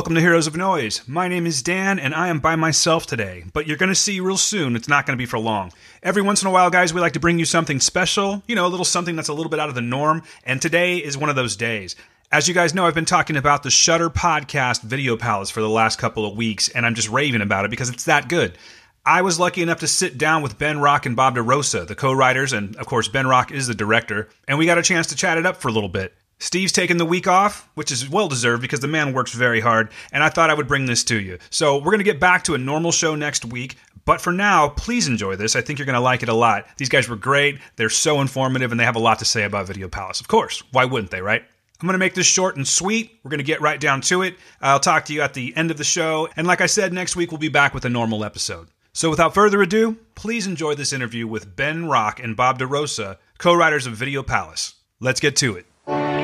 Welcome to Heroes of Noise. My name is Dan, and I am by myself today, but you're going to see real soon. It's not going to be for long. Every once in a while, guys, we like to bring you something special, you know, a little something that's a little bit out of the norm, and today is one of those days. As you guys know, I've been talking about the Shudder podcast Video Palace for the last couple of weeks, and I'm just raving about it because it's that good. I was lucky enough to sit down with Ben Rock and Bob DeRosa, the co writers, and of course, Ben Rock is the director, and we got a chance to chat it up for a little bit. Steve's taking the week off, which is well deserved because the man works very hard, and I thought I would bring this to you. So, we're going to get back to a normal show next week, but for now, please enjoy this. I think you're going to like it a lot. These guys were great, they're so informative, and they have a lot to say about Video Palace. Of course, why wouldn't they, right? I'm going to make this short and sweet. We're going to get right down to it. I'll talk to you at the end of the show, and like I said, next week we'll be back with a normal episode. So, without further ado, please enjoy this interview with Ben Rock and Bob DeRosa, co writers of Video Palace. Let's get to it.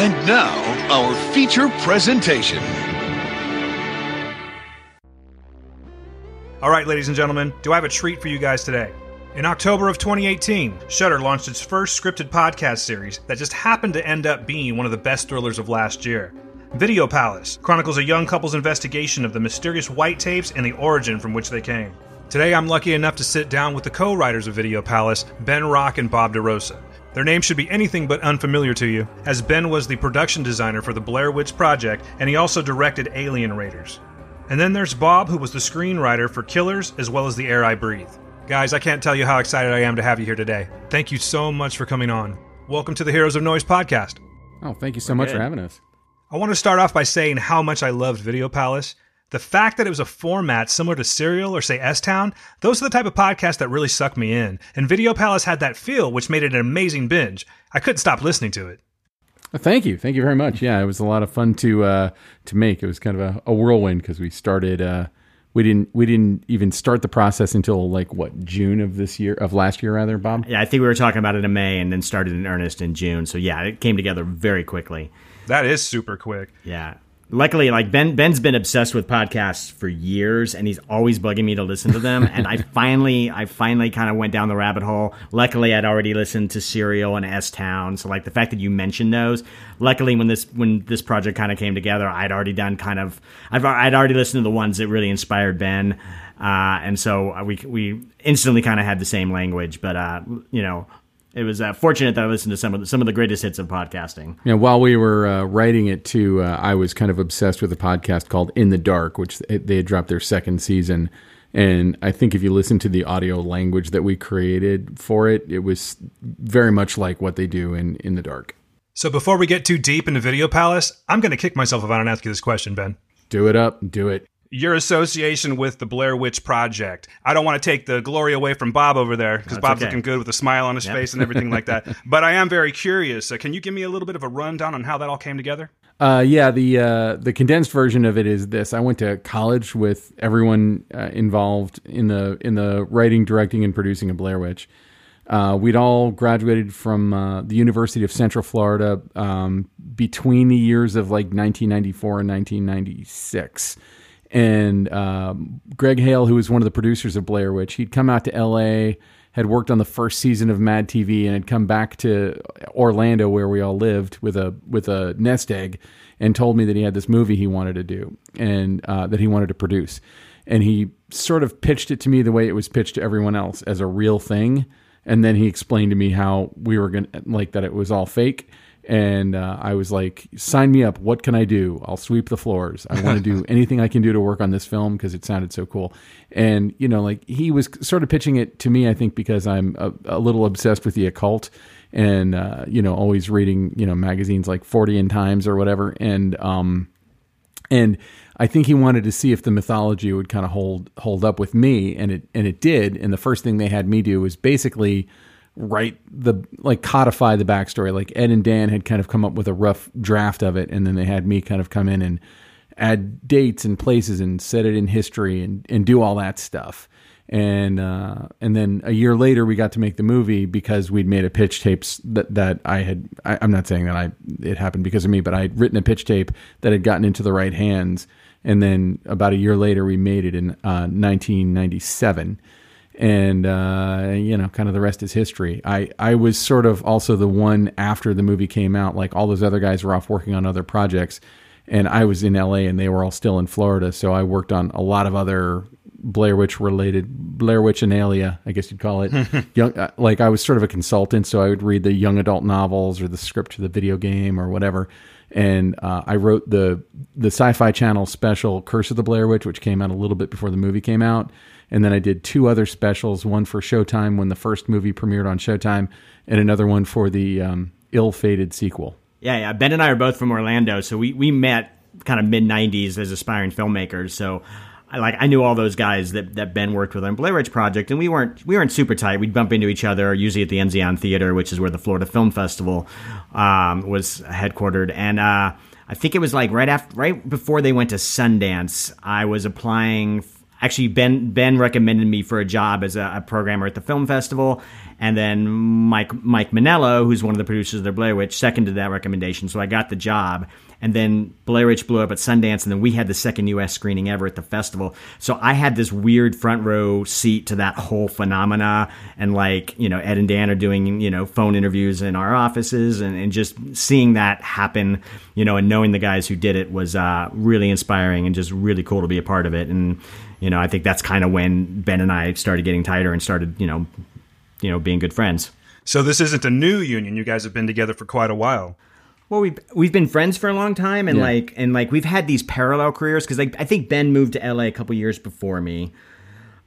And now, our feature presentation. All right, ladies and gentlemen, do I have a treat for you guys today? In October of 2018, Shudder launched its first scripted podcast series that just happened to end up being one of the best thrillers of last year. Video Palace chronicles a young couple's investigation of the mysterious white tapes and the origin from which they came. Today, I'm lucky enough to sit down with the co writers of Video Palace, Ben Rock and Bob DeRosa. Their name should be anything but unfamiliar to you, as Ben was the production designer for the Blair Witch Project and he also directed Alien Raiders. And then there's Bob, who was the screenwriter for Killers as well as The Air I Breathe. Guys, I can't tell you how excited I am to have you here today. Thank you so much for coming on. Welcome to the Heroes of Noise podcast. Oh, thank you so much good. for having us. I want to start off by saying how much I loved Video Palace. The fact that it was a format similar to Serial or say S Town, those are the type of podcasts that really suck me in. And Video Palace had that feel, which made it an amazing binge. I couldn't stop listening to it. Thank you, thank you very much. Yeah, it was a lot of fun to uh, to make. It was kind of a, a whirlwind because we started. Uh, we didn't we didn't even start the process until like what June of this year of last year rather, Bob. Yeah, I think we were talking about it in May and then started in earnest in June. So yeah, it came together very quickly. That is super quick. Yeah. Luckily, like Ben, Ben's been obsessed with podcasts for years, and he's always bugging me to listen to them. and I finally, I finally kind of went down the rabbit hole. Luckily, I'd already listened to Serial and S Town, so like the fact that you mentioned those. Luckily, when this when this project kind of came together, I'd already done kind of, I've I'd already listened to the ones that really inspired Ben, uh, and so we we instantly kind of had the same language. But uh, you know, it was uh, fortunate that I listened to some of the, some of the greatest hits of podcasting. Yeah, while we were uh, writing it too, uh, I was kind of obsessed with a podcast called In the Dark, which they had dropped their second season. And I think if you listen to the audio language that we created for it, it was very much like what they do in In the Dark. So before we get too deep into Video Palace, I'm going to kick myself if I don't ask you this question, Ben. Do it up, do it. Your association with the Blair Witch Project. I don't want to take the glory away from Bob over there because Bob's okay. looking good with a smile on his Yep. face and everything like that. But I am very curious. Uh, can you give me a little bit of a rundown on how that all came together? Uh, yeah, the uh, the condensed version of it is this: I went to college with everyone uh, involved in the in the writing, directing, and producing of Blair Witch. Uh, we'd all graduated from uh, the University of Central Florida um, between the years of like 1994 and 1996. And um, Greg Hale, who was one of the producers of Blair Witch, he'd come out to L.A., had worked on the first season of Mad TV, and had come back to Orlando, where we all lived, with a with a nest egg, and told me that he had this movie he wanted to do and uh, that he wanted to produce. And he sort of pitched it to me the way it was pitched to everyone else as a real thing. And then he explained to me how we were going to, like, that it was all fake. And uh, I was like, sign me up. What can I do? I'll sweep the floors. I want to do anything I can do to work on this film because it sounded so cool. And, you know, like he was sort of pitching it to me, I think, because I'm a, a little obsessed with the occult and, uh, you know, always reading, you know, magazines like Fortean Times or whatever. And, um, and I think he wanted to see if the mythology would kind of hold hold up with me, and it and it did. And the first thing they had me do was basically write the like codify the backstory. Like Ed and Dan had kind of come up with a rough draft of it, and then they had me kind of come in and add dates and places and set it in history and and do all that stuff. And uh, and then a year later, we got to make the movie because we'd made a pitch tapes that that I had. I, I'm not saying that I it happened because of me, but I had written a pitch tape that had gotten into the right hands. And then about a year later, we made it in uh, 1997 and uh, you know, kind of the rest is history. I I was sort of also the one after the movie came out, like all those other guys were off working on other projects, and I was in LA and they were all still in Florida. So I worked on a lot of other Blair Witch related Blair Witch analia, I guess you'd call it. young, uh, like I was sort of a consultant, so I would read the young adult novels or the script to the video game or whatever. And uh, I wrote the the Sci-Fi Channel special Curse of the Blair Witch, which came out a little bit before the movie came out. And then I did two other specials, one for Showtime when the first movie premiered on Showtime, and another one for the um, ill-fated sequel. Yeah, yeah. Ben and I are both from Orlando, so we, we met kind of mid '90s as aspiring filmmakers. So, I like I knew all those guys that, that Ben worked with on Blair Witch Project, and we weren't we weren't super tight. We'd bump into each other usually at the Enzian Theater, which is where the Florida Film Festival um, was headquartered, and uh, I think it was like right after right before they went to Sundance. I was applying actually Ben Ben recommended me for a job as a, a, programmer at the film festival, and then Mike Mike Monello, who's one of the producers of the Blair Witch, seconded that recommendation. So I got the job, and then Blair Witch blew up at Sundance, and then we had the second U.S. screening ever at the festival. So I had this weird front row seat to that whole phenomena, and like you know Ed and Dan are doing you know phone interviews in our offices, and, and just seeing that happen, you know, and knowing the guys who did it was uh, really inspiring and just really cool to be a part of it, and you know, I think that's kind of when Ben and I started getting tighter and started, you know, you know, being good friends. So this isn't a new union. You guys have been together for quite a while. Well, we've we've been friends for a long time, and yeah. like and like we've had these parallel careers because like I think Ben moved to LA a couple years before me,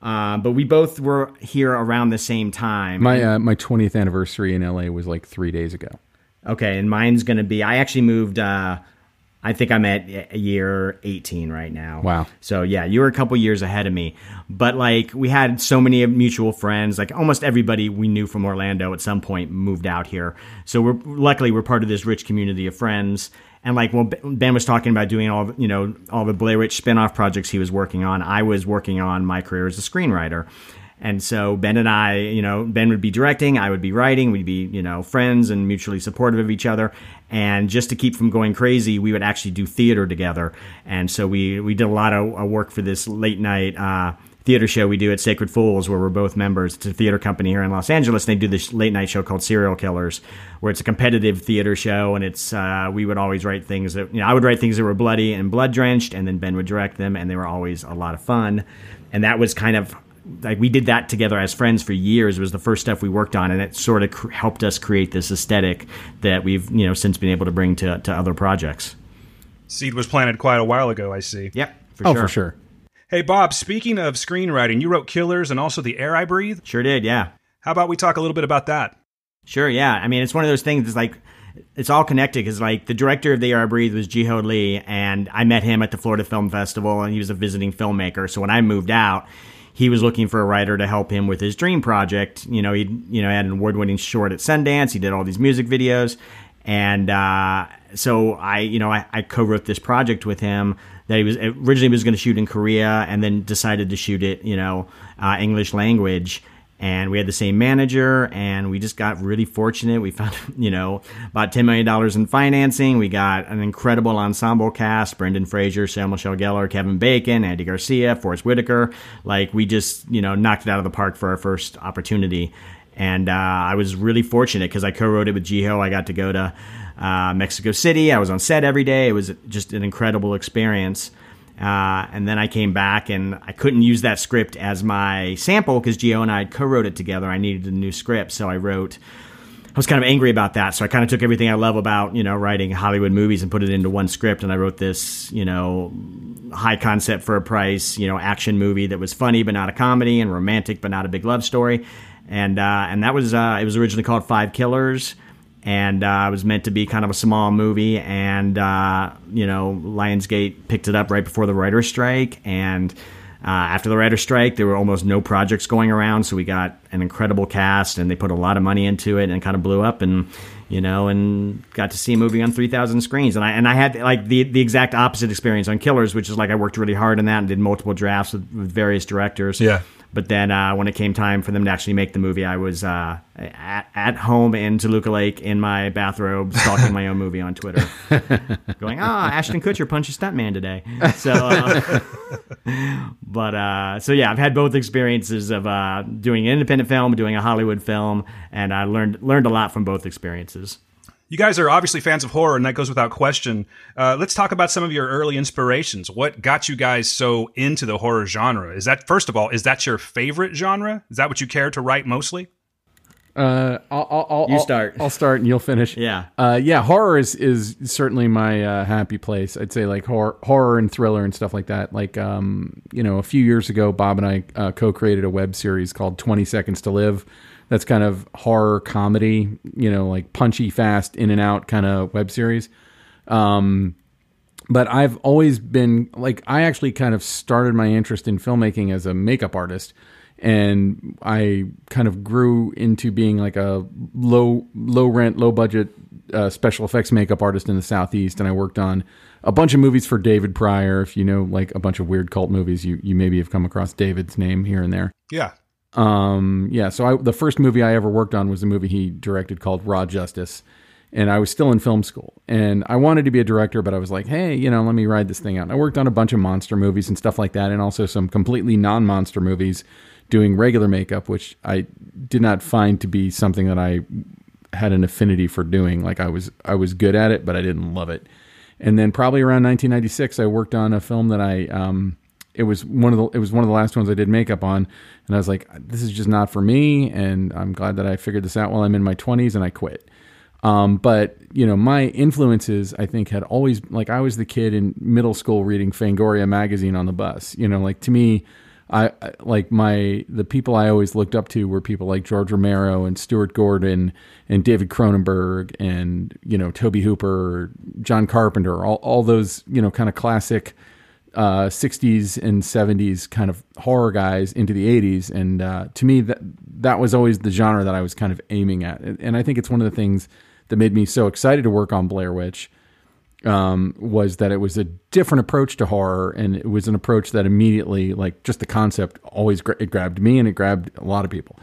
uh, but we both were here around the same time. My uh, my twentieth anniversary in LA was like three days ago. Okay, and mine's gonna be. I actually moved uh, I think I'm at eh, year 18 right now. Wow. So yeah, you were a couple years ahead of me. But like we had so many mutual friends, like almost everybody we knew from Orlando at some point moved out here. So we're luckily we're part of this rich community of friends. And like when Ben was talking about doing all you know all the Blair Witch spinoff projects he was working on, I was working on my career as a screenwriter. And so Ben and I, you know, Ben would be directing, I would be writing, we'd be, you know, friends and mutually supportive of each other. And just to keep from going crazy, we would actually do theater together. And so we, we did a lot of work for this late night uh, theater show we do at Sacred Fools, where we're both members. It's a theater company here in Los Angeles. And they do this late night show called Serial Killers, where it's a competitive theater show. And it's, uh, we would always write things that, you know, I would write things that were bloody and blood drenched, and then Ben would direct them. And they were always a lot of fun. And that was kind of like we did that together as friends for years. It was the first stuff we worked on, and it sort of cr- helped us create this aesthetic that we've you know since been able to bring to to other projects. Seed was planted quite a while ago. I see. Yep. For oh, sure. for sure. Hey Bob, speaking of screenwriting, you wrote Killers and also The Air I Breathe. Sure did. Yeah. How about we talk a little bit about that? Sure. Yeah. I mean, it's one of those things. It's like it's all connected because like the director of The Air I Breathe was Jieho Lee, and I met him at the Florida Film Festival, and he was a visiting filmmaker. So when I moved out he was looking for a writer to help him with his dream project. You know, he you know had an award winning short at Sundance. He did all these music videos, and uh, so I you know I, I co wrote this project with him that he was originally was going to shoot in Korea and then decided to shoot it you know uh, English language and we had the same manager and we just got really fortunate. We found you know about $10 million in financing. We got an incredible ensemble cast brendan fraser sarah michelle gellar kevin bacon andy garcia forest whitaker. Like we just you know knocked it out of the park for our first opportunity. And uh, i was really fortunate because i co-wrote it with Jieho i got to go to uh, mexico city. I was on set every day. It was just an incredible experience uh, and then I came back and I couldn't use that script as my sample because Jieho and I co-wrote it together. I needed a new script, so I wrote. I was kind of angry about that, so I kind of took everything I love about you know writing Hollywood movies and put it into one script, and I wrote this you know high concept for a price you know action movie that was funny but not a comedy and romantic but not a big love story, and uh, and that was uh, it was originally called Five Killers and uh, it was meant to be kind of a small movie. And uh, you know, Lionsgate picked it up right before the writer's strike, and uh, after the writer's strike, there were almost no projects going around. So we got an incredible cast, and they put a lot of money into it, and it kind of blew up, and you know, and got to see a movie on three thousand screens. And I and I had like the the exact opposite experience on Killers, which is like I worked really hard on that and did multiple drafts with, with various directors. Yeah. But then uh, when it came time for them to actually make the movie, I was uh, at, at home in Toluca Lake in my bathrobe, stalking my own movie on Twitter, going, "Ah, oh, Ashton Kutcher punched a stuntman today." So, uh, but uh, so yeah, I've had both experiences of uh, doing an independent film, doing a Hollywood film, and I learned learned a lot from both experiences. You guys are obviously fans of horror, and that goes without question. Uh, let's talk about some of your early inspirations. What got you guys so into the horror genre? Is that, first of all, is that your favorite genre? Is that what you care to write mostly? Uh, I'll, I'll, I'll, You start. I'll, I'll start, and you'll finish. Yeah. Uh, yeah. Horror is is certainly my uh, happy place. I'd say like horror, horror and thriller and stuff like that. Like, um, you know, a few years ago, Bob and I uh, co-created a web series called Twenty Seconds to Live. That's kind of horror comedy. You know, like punchy, fast, in and out kind of web series. Um, but I've always been like I actually kind of started my interest in filmmaking as a makeup artist and I kind of grew into being like a low low rent, low budget uh, special effects makeup artist in the southeast, and I worked on a bunch of movies for David Prior. If you know like a bunch of weird cult movies, you you maybe have come across David's name here and there. Yeah. Um, yeah. So I, the first movie I ever worked on was a movie he directed called Raw Justice, and I was still in film school, and I wanted to be a director, but I was like, hey, you know, let me ride this thing out. And I worked on a bunch of monster movies and stuff like that, and also some completely non-monster movies doing regular makeup, which I did not find to be something that I had an affinity for doing. Like I was I was good at it, but I didn't love it. And then probably around 1996, I worked on a film that I um, it was one of the it was one of the last ones I did makeup on, and I was like, this is just not for me. And I'm glad that I figured this out while I'm in my 20s, and I quit. Um, but you know, my influences, I think, had always like I was the kid in middle school reading Fangoria magazine on the bus. You know, like to me, I like my the people I always looked up to were people like George Romero and Stuart Gordon and David Cronenberg and you know Tobe Hooper, John Carpenter, all all those you know kind of classic uh, 60s and 70s kind of horror guys into the 80s and uh, to me that that was always the genre that I was kind of aiming at. And, I think it's one of the things that made me so excited to work on Blair Witch um, was that it was a different approach to horror, and it was an approach that immediately, like, just the concept always gra- it grabbed me, and it grabbed a lot of people.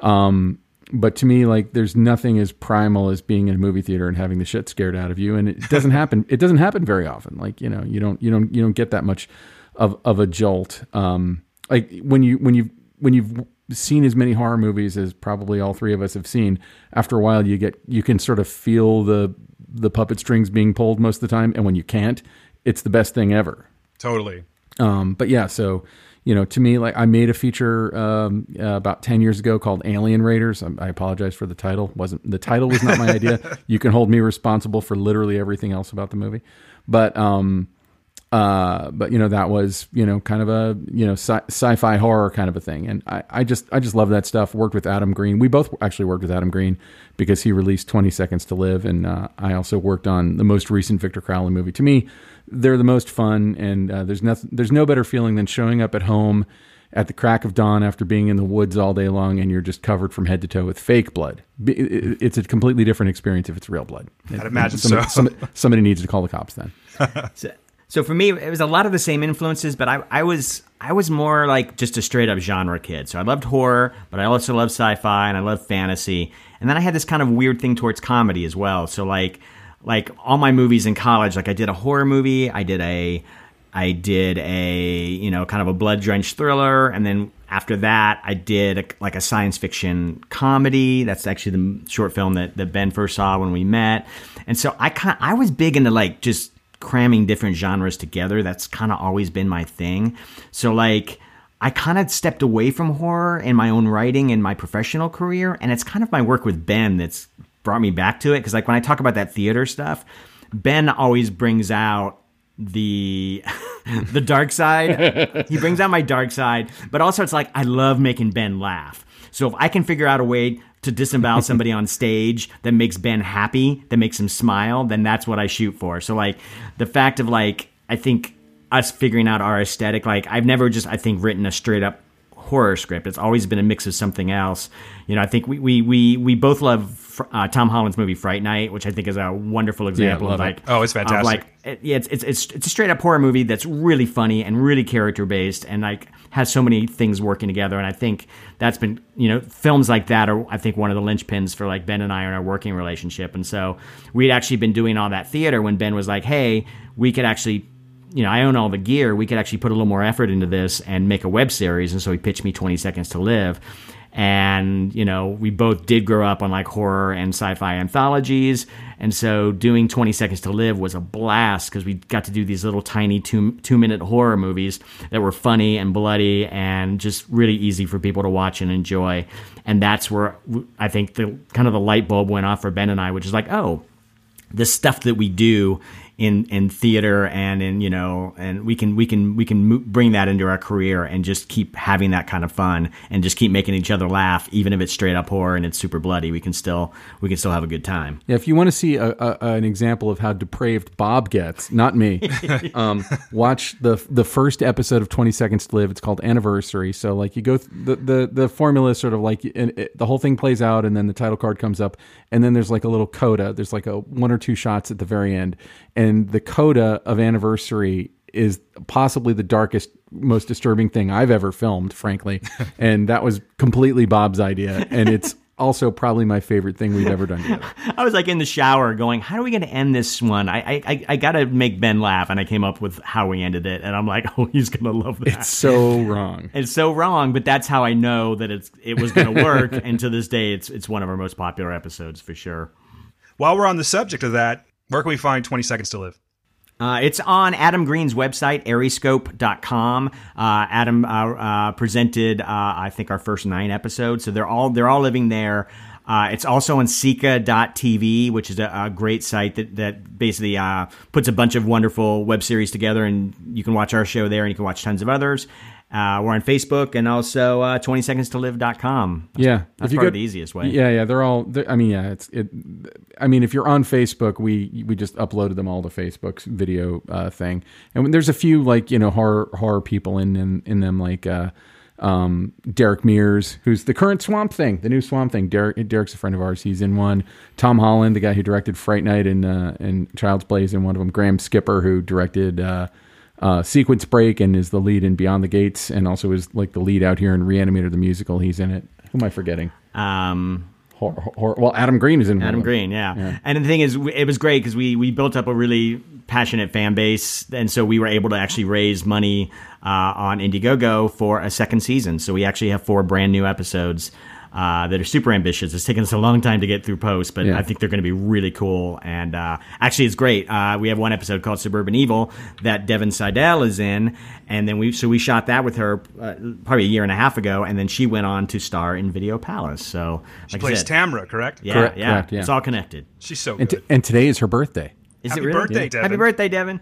Um, but to me, like, there's nothing as primal as being in a movie theater and having the shit scared out of you, and it doesn't happen. It doesn't happen very often. Like, you know, you don't, you don't, you don't get that much of of a jolt. Um, like when you when you when you've seen as many horror movies as probably all three of us have seen, after a while you get you can sort of feel the the puppet strings being pulled most of the time, and when you can't, it's the best thing ever. Totally. Um, but yeah, so you know, to me, like I made a feature um, uh, about ten years ago called Alien Raiders. I, I apologize for the title. wasn't The title was not my idea. You can hold me responsible for literally everything else about the movie, but um, uh, but you know that was you know kind of a you know sci- sci-fi horror kind of a thing, and I, I just I just love that stuff. Worked with Adam Green. We both actually worked with Adam Green because he released Twenty Seconds to Live, and uh, I also worked on the most recent Victor Crowley movie. To me, they're the most fun, and uh, there's nothing there's no better feeling than showing up at home at the crack of dawn after being in the woods all day long, and you're just covered from head to toe with fake blood. B- it- it- It's a completely different experience if it's real blood. I'd imagine somebody, so. somebody, somebody needs to call the cops then. So, so for me, it was a lot of the same influences, but I, I was I was more like just a straight up genre kid. So I loved horror, but I also loved sci-fi and I loved fantasy. And then I had this kind of weird thing towards comedy as well. So like like all my movies in college, like I did a horror movie, I did a I did a you know kind of a blood drenched thriller, and then after that I did a, like a science fiction comedy. That's actually the short film that, that Ben first saw when we met. And so I kind I was big into like just cramming different genres together. That's kind of always been my thing. So like I kind of stepped away from horror in my own writing in my professional career, and it's kind of my work with Ben that's brought me back to it. Because like when I talk about that theater stuff, Ben always brings out the the dark side. he brings out my dark side, but also it's like I love making Ben laugh. So if I can figure out a way to disembowel somebody on stage that makes Ben happy, that makes him smile, then that's what I shoot for. So like the fact of like I think us figuring out our aesthetic, like I've never just I think written a straight up horror script. It's always been a mix of something else. You know, I think we we we, we both love uh, Tom Holland's movie Fright Night, which I think is a wonderful example of love it. like Oh, it's fantastic. like it, yeah, it's, it's it's it's a straight up horror movie that's really funny and really character based and like has so many things working together. And I think that's been you know films like that are I think one of the linchpins for like Ben and I in our working relationship. And so we'd actually been doing all that theater when Ben was like, hey, we could actually you know, I own all the gear. We could actually put a little more effort into this and make a web series. And so he pitched me 20 Seconds to Live. And you know we both did grow up on like horror and sci-fi anthologies. And so doing 20 seconds to live was a blast because we got to do these little tiny two two minute horror movies that were funny and bloody and just really easy for people to watch and enjoy. And that's where i think the kind of the light bulb went off for ben and i which is like oh the stuff that we do in in theater and in you know and we can we can we can mo- bring that into our career and just keep having that kind of fun and just keep making each other laugh even if it's straight up horror and it's super bloody we can still we can still have a good time Yeah, if you want to see a, a, an example of how depraved Bob gets, not me, um, watch the the first episode of Twenty Seconds to Live. It's called Anniversary. So like you go th- the the the formula is sort of like and it, the whole thing plays out, and then the title card comes up, and then there's like a little coda. There's like a one or two shots at the very end, and the coda of Anniversary is possibly the darkest, most disturbing thing I've ever filmed, frankly. and that was completely Bob's idea, and it's also probably my favorite thing we've ever done together. i was like in the shower going how are we going to end this one i i i, I gotta make ben laugh and i came up with how we ended it and i'm like oh he's gonna love that It's so wrong. it's so wrong, but that's how I know that it's it was going to work. and to this day, it's it's one of our most popular episodes for sure. While we're on the subject of that, where can we find 20 Seconds to Live? Uh, it's on Adam Green's website, ariescope.com. Uh, Adam uh, uh, presented, uh, I think, our first nine episodes, so they're all they're all living there. Uh, it's also on Seeka.tv, which is a, a great site that, that basically puts a bunch of wonderful web series together, and you can watch our show there, and you can watch tons of others. Uh, we're on Facebook and also uh, 20seconds to live.com. Yeah, That's if you probably go- the easiest way. Yeah, yeah, they're all. They're, I mean, yeah, it's it. I mean, if you're on Facebook, we we just uploaded them all to Facebook's video uh, thing, and there's a few like you know horror horror people in in, in them like uh, um, Derek Mears, who's the current Swamp Thing, the new Swamp Thing. Derek Derek's a friend of ours. He's in one. Tom Holland, the guy who directed Fright Night and uh, and Child's Play, is in one of them. Graham Skipper, who directed. Uh, uh, Sequence Break and is the lead in Beyond the Gates, and also is like the lead out here in Reanimator the musical. He's in it. Who am I forgetting? Um, Hor- hor- well, Adam Green is in Adam. Green, yeah. And the thing is, it was great because we we built up a really passionate fan base, and so we were able to actually raise money uh, on Indiegogo for a second season. So we actually have four brand new episodes. Uh, that are super ambitious. It's taken us a long time to get through post, but Yeah. I think they're going to be really cool. And uh, actually, it's great. Uh, we have one episode called Suburban Evil that Devin Seidel is in, and then we so we shot that with her uh, probably a year and a half ago, and then she went on to star in Video Palace. So She like I plays said, Tamra, correct? yeah, Correct, yeah, correct, yeah. it's all connected. She's so And, good. t- and today is her birthday. Is Happy it really? birthday, Devin. Happy birthday, Devin.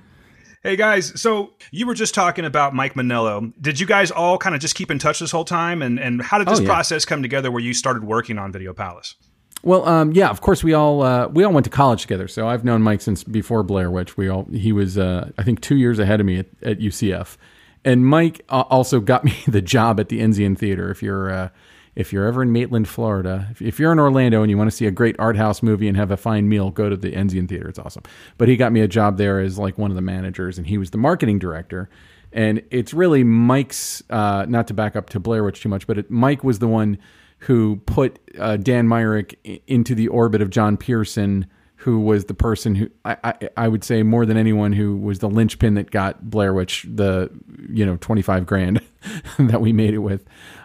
Hey guys, so you were just talking about Mike Monello. Did you guys all kind of just keep in touch this whole time? And, and how did this Oh, yeah. process come together where you started working on Video Palace? Well, um, yeah, of course we all uh, we all went to college together. So I've known Mike since before Blair Witch. We all he was uh, I think two years ahead of me at, at UCF, and Mike uh, also got me the job at the Enzian Theater. If you're uh, if you're ever in Maitland, Florida, if, if you're in Orlando and you want to see a great art house movie and have a fine meal, go to the Enzian Theater. It's awesome. But he got me a job there as like one of the managers, and he was the marketing director. And it's really Mike's uh, not to back up to Blair Witch too much, but it, Mike was the one who put uh, Dan Myrick into the orbit of John Pierson, who was the person who I, I, I would say more than anyone who was the linchpin that got Blair Witch the you know twenty five grand that we made it with.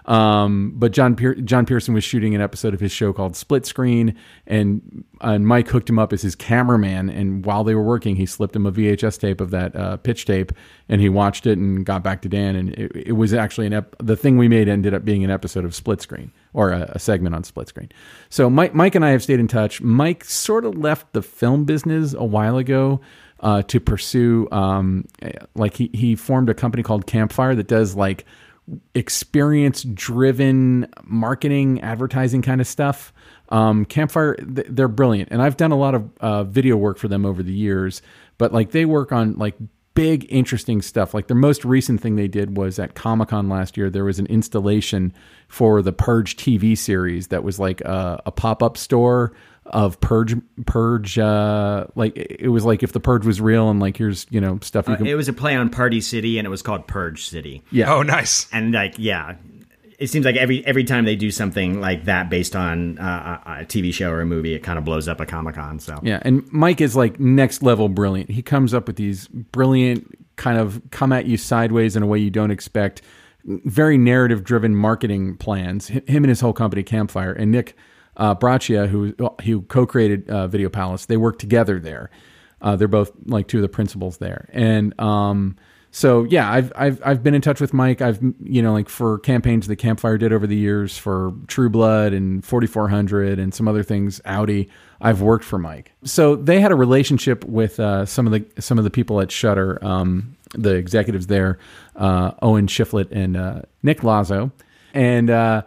Um, but John Pier- John Pierson was shooting an episode of his show called Split Screen, and and Mike hooked him up as his cameraman. And while they were working, he slipped him a VHS tape of that uh, pitch tape, and he watched it and got back to Dan. And it, it was actually an ep- the thing we made ended up being an episode of Split Screen or a, a segment on Split Screen. So Mike Mike and I have stayed in touch. Mike sort of left the film business a while ago. Uh, to pursue, um, like he, he formed a company called Campfire that does like experience driven marketing advertising kind of stuff. Um, Campfire, they're brilliant. And i've done a lot of uh, video work for them over the years but like they work on like big interesting stuff. Like their most recent thing they did was at comic-con last year there was an installation for the purge tv series that was like a, a pop-up store of purge purge uh like it was like if the purge was real and like here's you know stuff you can It was a play on Party City, and it was called Purge City. yeah Oh, nice. And like, yeah, it seems like every every time they do something like that based on uh, a, a TV show or a movie, it kind of blows up a Comic Con. So Yeah, and Mike is like next level brilliant. He comes up with these brilliant kind of come at you sideways in a way you don't expect very narrative driven marketing plans. Him and his whole company, Campfire, and Nick uh, Braccia, who who co-created uh, Video Palace, they work together there. Uh, they're both like two of the principals there, and um, so yeah, I've I've I've been in touch with Mike. I've you know like for campaigns that Campfire did over the years for True Blood and 4400 and some other things, Audi. I've worked for Mike, so they had a relationship with uh, some of the some of the people at Shudder, um, the executives there, uh, Owen Shiflett and uh, Nick Lazo, and uh,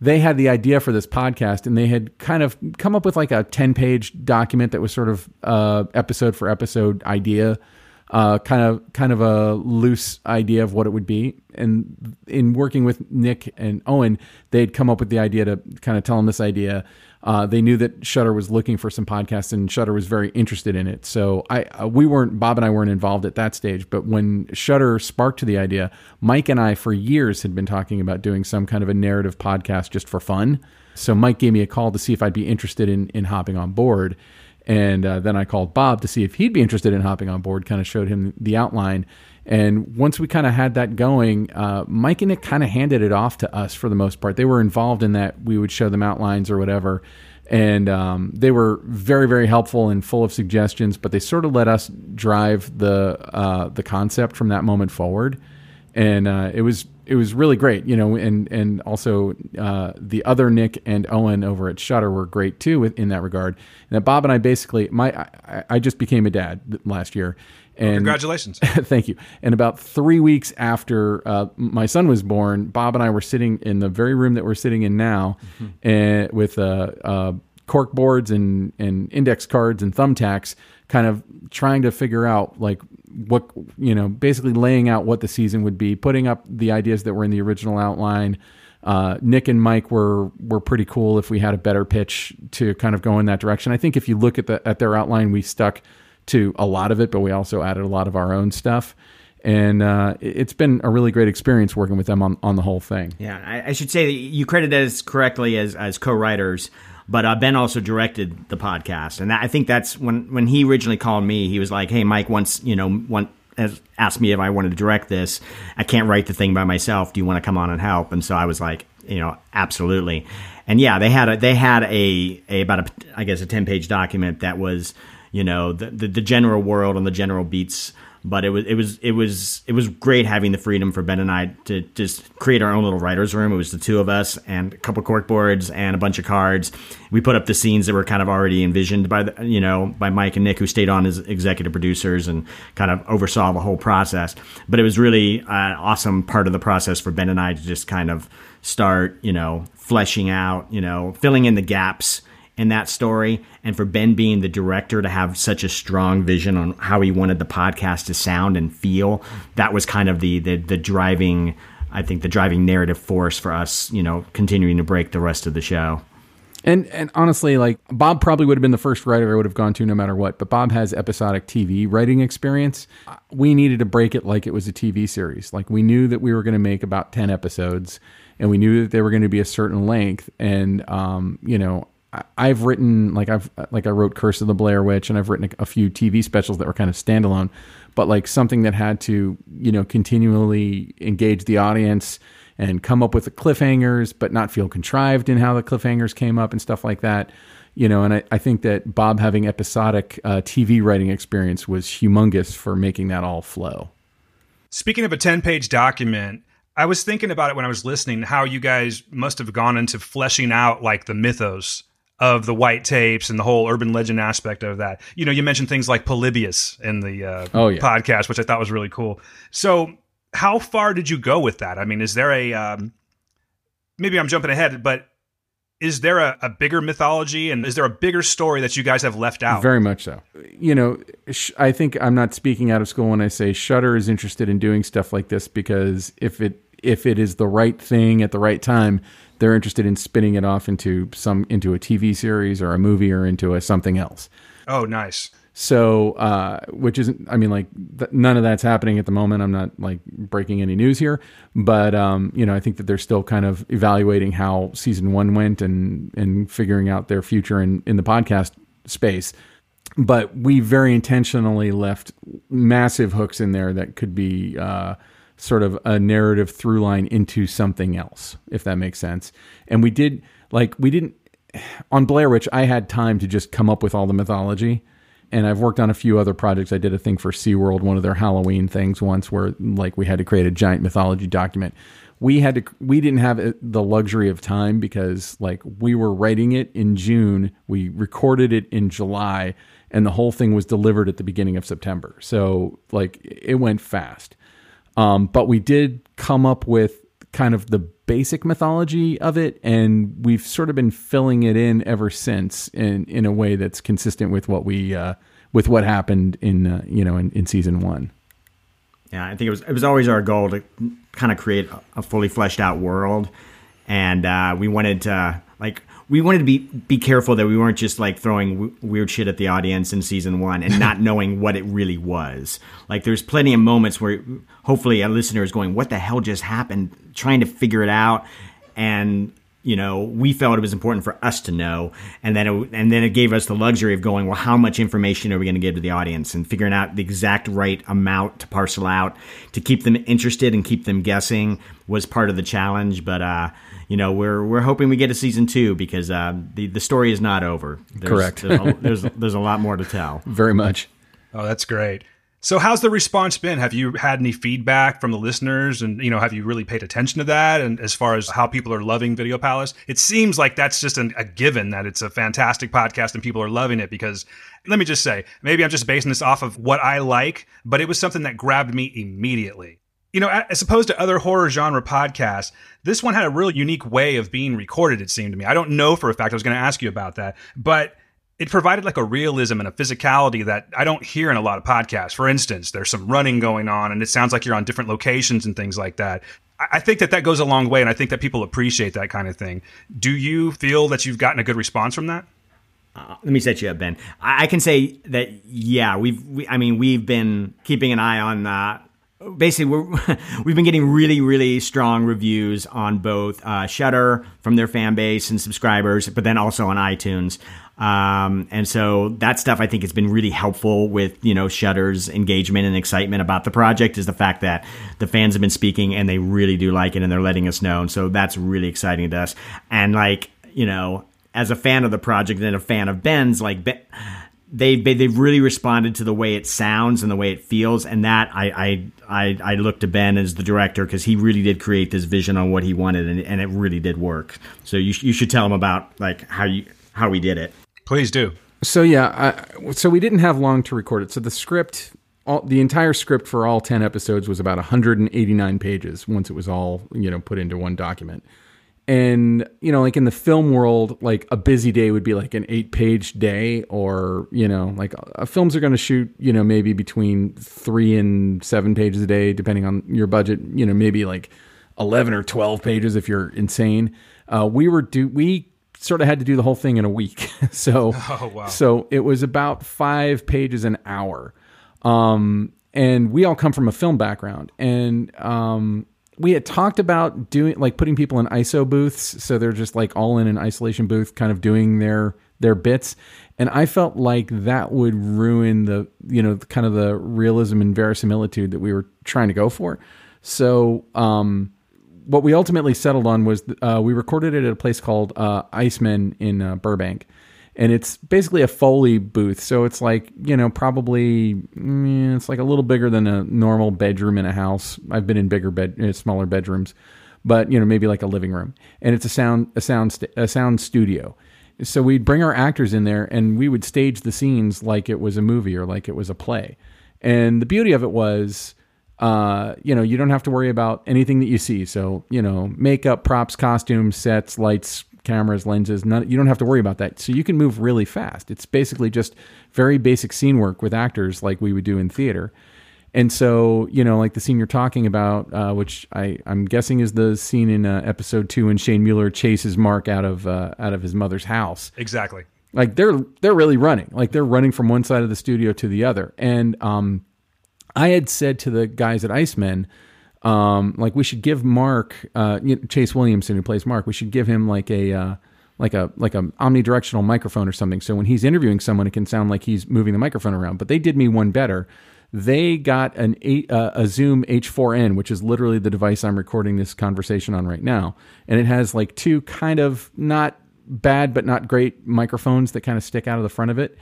they had the idea for this podcast and they had kind of come up with like a 10 page document that was sort of uh, episode for episode idea uh, kind of kind of a loose idea of what it would be. And in working with Nick and Owen, they'd come up with the idea to kind of tell them this idea. Uh, they knew that Shudder was looking for some podcasts, and Shudder was very interested in it. So I, uh, we weren't Bob and I weren't involved at that stage. But when Shudder sparked the idea, Mike and I for years had been talking about doing some kind of a narrative podcast just for fun. So Mike gave me a call to see if I'd be interested in in hopping on board. And uh, then I called Bob to see if he'd be interested in hopping on board, kind of showed him the outline. And once we kind of had that going, uh, Mike and Nick kind of handed it off to us for the most part. They were involved in that. We would show them outlines or whatever. And um, they were very, very helpful and full of suggestions, but they sort of let us drive the uh, the concept from that moment forward. And uh, it was it was really great, you know, and and also uh, the other Nick and Owen over at Shudder were great too in that regard. And that Bob and I basically, my I, I just became a dad last year, and Congratulations. thank you. And about three weeks after uh, my son was born, Bob and I were sitting in the very room that we're sitting in now, and with uh, uh, cork boards and and index cards and thumbtacks, kind of trying to figure out like what you know, basically laying out what the season would be, putting up the ideas that were in the original outline. Uh, Nick and Mike were were pretty cool. If we had a better pitch to kind of go in that direction, I think if you look at the at their outline, we stuck to a lot of it, but we also added a lot of our own stuff. And uh, it- it's been a really great experience working with them on, on the whole thing. Yeah, I, I should say that you credit us correctly as as co-writers, but uh, Ben also directed the podcast, and that, I think that's when when he originally called me, he was like, "Hey, Mike once you know want has asked me if I wanted to direct this. I can't write the thing by myself. Do you want to come on and help?" And so I was like, you know, absolutely. And yeah, they had a they had a, a about a I guess a ten page document that was you know the, the the general world and the general beats but it was it was it was it was great having the freedom for Ben and I to just create our own little writers room. It was the two of us and a couple cork boards and a bunch of cards. We put up the scenes that were kind of already envisioned by the you know by Mike and Nick, who stayed on as executive producers and kind of oversaw the whole process. But it was really an awesome part of the process for Ben and I to just kind of start you know fleshing out you know filling in the gaps in that story and for Ben being the director to have such a strong vision on how he wanted the podcast to sound and feel that was kind of the the, the driving I think the driving narrative force for us you know continuing to break the rest of the show And and honestly, like Bob probably would have been the first writer I would have gone to no matter what. But Bob has episodic TV writing experience. We needed to break it like it was a TV series. Like we knew that we were going to make about ten episodes, and we knew that they were going to be a certain length. And um, you know, I've written like I've like I wrote Curse of the Blair Witch, and I've written a, a few TV specials that were kind of standalone, but like something that had to you know continually engage the audience and come up with the cliffhangers, but not feel contrived in how the cliffhangers came up and stuff like that. You know, and I, I think that Bob having episodic uh, TV writing experience was humongous for making that all flow. Speaking of a 10 page document, I was thinking about it when I was listening, how you guys must have gone into fleshing out like the mythos of the white tapes and the whole urban legend aspect of that. You know, you mentioned things like Polybius in the uh, Oh, yeah. podcast, which I thought was really cool. So, how far did you go with that? I mean, is there a, um, maybe I'm jumping ahead, but is there a, a bigger mythology and is there a bigger story that you guys have left out? Very much so. You know, sh- I think I'm not speaking out of school when I say Shudder is interested in doing stuff like this because if it if it is the right thing at the right time, they're interested in spinning it off into some into a TV series or a movie or into a something else. oh, nice. So, uh, which isn't, I mean, like th- none of that's happening at the moment. I'm not like breaking any news here, but, um, you know, I think that they're still kind of evaluating how season one went and, and figuring out their future in, in the podcast space. But we very intentionally left massive hooks in there that could be, uh, sort of a narrative through line into something else, if that makes sense. And we did like we didn't on Blair Witch. I had time to just come up with all the mythology, and I've worked on a few other projects. I did a thing for SeaWorld, one of their Halloween things once, where like we had to create a giant mythology document. We had to. We didn't have uh, the luxury of time because like we were writing it in June. We recorded it in July and the whole thing was delivered at the beginning of September. So like it went fast. Um, but we did come up with kind of the basic mythology of it, and we've sort of been filling it in ever since in in a way that's consistent with what we uh, with what happened in uh, you know in, in season one. Yeah, I think it was it was always our goal to kind of create a fully fleshed out world, and uh, we wanted to like we wanted to be be careful that we weren't just like throwing w- weird shit at the audience in season one and not knowing what it really was. Like there's plenty of moments where hopefully a listener is going, "What the hell just happened?" Trying to figure it out, and you know we felt it was important for us to know, and then it, and then it gave us the luxury of going, "Well, how much information are we going to give to the audience?" and figuring out the exact right amount to parcel out to keep them interested and keep them guessing was part of the challenge, but. uh you know, we're we're hoping we get a season two because uh, the the story is not over. There's, Correct. there's, a, there's there's a lot more to tell. Very much. Oh, that's great. So, how's the response been? Have you had any feedback from the listeners, and you know, have you really paid attention to that? And as far as how people are loving Video Palace, it seems like that's just an, a given that it's a fantastic podcast and people are loving it. Because let me just say, maybe I'm just basing this off of what I like, but it was something that grabbed me immediately you know, as opposed to other horror genre podcasts, this one had a real unique way of being recorded, it seemed to me. I don't know for a fact. I was going to ask you about that. But it provided like a realism and a physicality that I don't hear in a lot of podcasts. For instance, there's some running going on and it sounds like you're on different locations and things like that. I think that that goes a long way and I think that people appreciate that kind of thing. Do you feel that you've gotten a good response from that? Uh, let me set you up, Ben. I, I can say that yeah, we've. We, I mean, we've been keeping an eye on uh, basically we're, we've been getting really really strong reviews on both uh, Shudder from their fan base and subscribers but then also on itunes. Um, and so that stuff i think has been really helpful with you know Shudder's engagement and excitement about the project is the fact that the fans have been speaking and they really do like it and they're letting us know. And so that's really exciting to us. And like you know as a fan of the project and a fan of ben's like ben, they, they they've really responded to the way it sounds and the way it feels, and that I I I, I look to Ben as the director because he really did create this vision on what he wanted, and, and it really did work. So you you should tell him about like how you how we did it. Please do. So yeah, I, so we didn't have long to record it. So the script, all, the entire script for all ten episodes was about 189 pages. Once it was all you know put into one document and you know like in the film world like a busy day would be like an eight page day or you know like uh, films are going to shoot you know maybe between three and seven pages a day depending on your budget you know maybe like 11 or 12 pages if you're insane. Uh, we were do we sort of had to do the whole thing in a week. So oh, wow. so it was about five pages an hour. Um, and we all come from a film background. And um, we had talked about doing like putting people in ISO booths, so they're just like all in an isolation booth, kind of doing their their bits. And I felt like that would ruin the you know kind of the realism and verisimilitude that we were trying to go for. So um, what we ultimately settled on was uh, we recorded it at a place called uh, Iceman in uh, Burbank and it's basically a Foley booth. So it's like you know probably mm, it's like a little bigger than a normal bedroom in a house. I've been in bigger bed, uh, smaller bedrooms, but you know maybe like a living room, and it's a sound a sound a sound studio. So we'd bring our actors in there, and we would stage the scenes like it was a movie or like it was a play. And the beauty of it was. Uh, you know, you don't have to worry about anything that you see. So, you know, makeup, props, costumes, sets, lights, cameras, lenses. None, you don't have to worry about that. So you can move really fast. It's basically just very basic scene work with actors like we would do in theater. And so, you know, like the scene you're talking about, uh, which I, I'm guessing is the scene in uh, episode two when Shane Mueller chases Mark out of uh, out of his mother's house. Exactly. Like they're they're really running. Like they're running from one side of the studio to the other. And um, I had said to the guys at Iceman, um, like we should give Mark uh, Chase Williamson who plays Mark. We should give him like a uh, like a like a omnidirectional microphone or something. So when he's interviewing someone, it can sound like he's moving the microphone around. But they did me one better. they got an eight, uh, a Zoom H4n, which is literally the device I'm recording this conversation on right now, and it has like two kind of not bad but not great microphones that kind of stick out of the front of it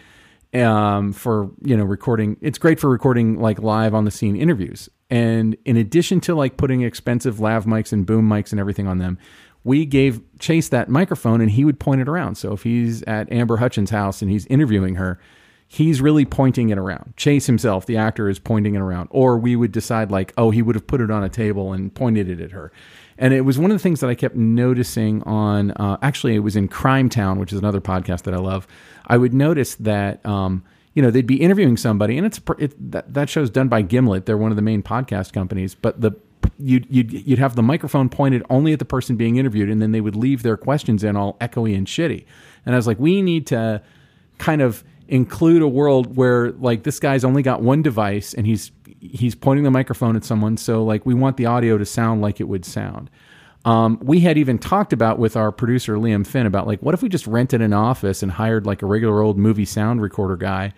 um, for you know recording. It's great for recording like live on the scene interviews. And in addition to like putting expensive lav mics and boom mics and everything on them, we gave Chase that microphone and he would point it around. So if he's at Amber Hutchins' house and he's interviewing her, he's really pointing it around. Chase himself, the actor, is pointing it around. Or we would decide, like, oh, he would have put it on a table and pointed it at her. And it was one of the things that I kept noticing on, uh, actually, it was in Crime Town, which is another podcast that I love. I would notice that, um, you know, they'd be interviewing somebody, and it's it, that, that show's done by Gimlet. They're one of the main podcast companies, but the you'd, you'd you'd have the microphone pointed only at the person being interviewed, and then they would leave their questions in all echoey and shitty. And I was like, we need to kind of include a world where like this guy's only got one device and he's he's pointing the microphone at someone so like we want the audio to sound like it would sound um, we had even talked about with our producer liam finn about like what if we just rented an office and hired like a regular old movie sound recorder guy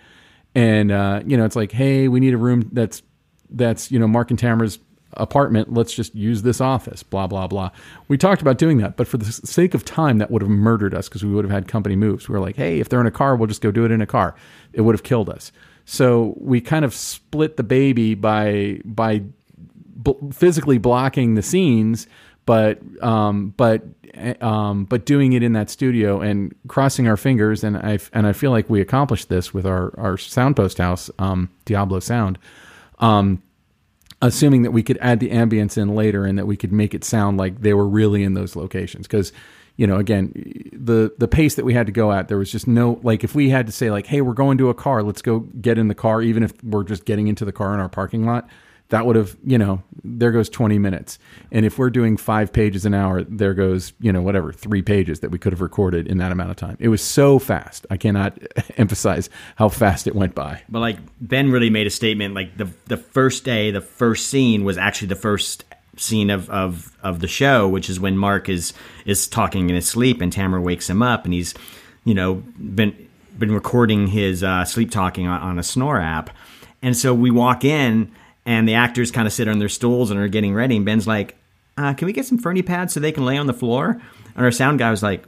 and uh, you know it's like hey we need a room that's that's you know mark and tamara's apartment. Let's just use this office, blah, blah, blah. We talked about doing that, but for the sake of time, that would have murdered us because we would have had company moves. We were like, hey, if they're in a car, we'll just go do it in a car. It would have killed us. So we kind of split the baby by, by b- physically blocking the scenes, but, um, but, um, but doing it in that studio and crossing our fingers. And I, and I feel like we accomplished this with our, our soundpost house, um, Diablo Sound. Um, assuming that we could add the ambience in later and that we could make it sound like they were really in those locations because you know again the the pace that we had to go at there was just no like if we had to say like hey we're going to a car let's go get in the car even if we're just getting into the car in our parking lot that would have you know there goes 20 minutes. And if we're doing five pages an hour there goes you know whatever three pages that we could have recorded in that amount of time. It was so fast. I cannot emphasize how fast it went by. But like ben really made a statement like the the first day the first scene was actually the first scene of, of of the show which is when mark is is talking in his sleep and tamara wakes him up and he's you know been been recording his uh, sleep talking on, on a snore app. And so we walk in and the actors kind of sit on their stools and are getting ready. And Ben's like, uh, "Can we get some Fernie pads so they can lay on the floor?" And our sound guy was like,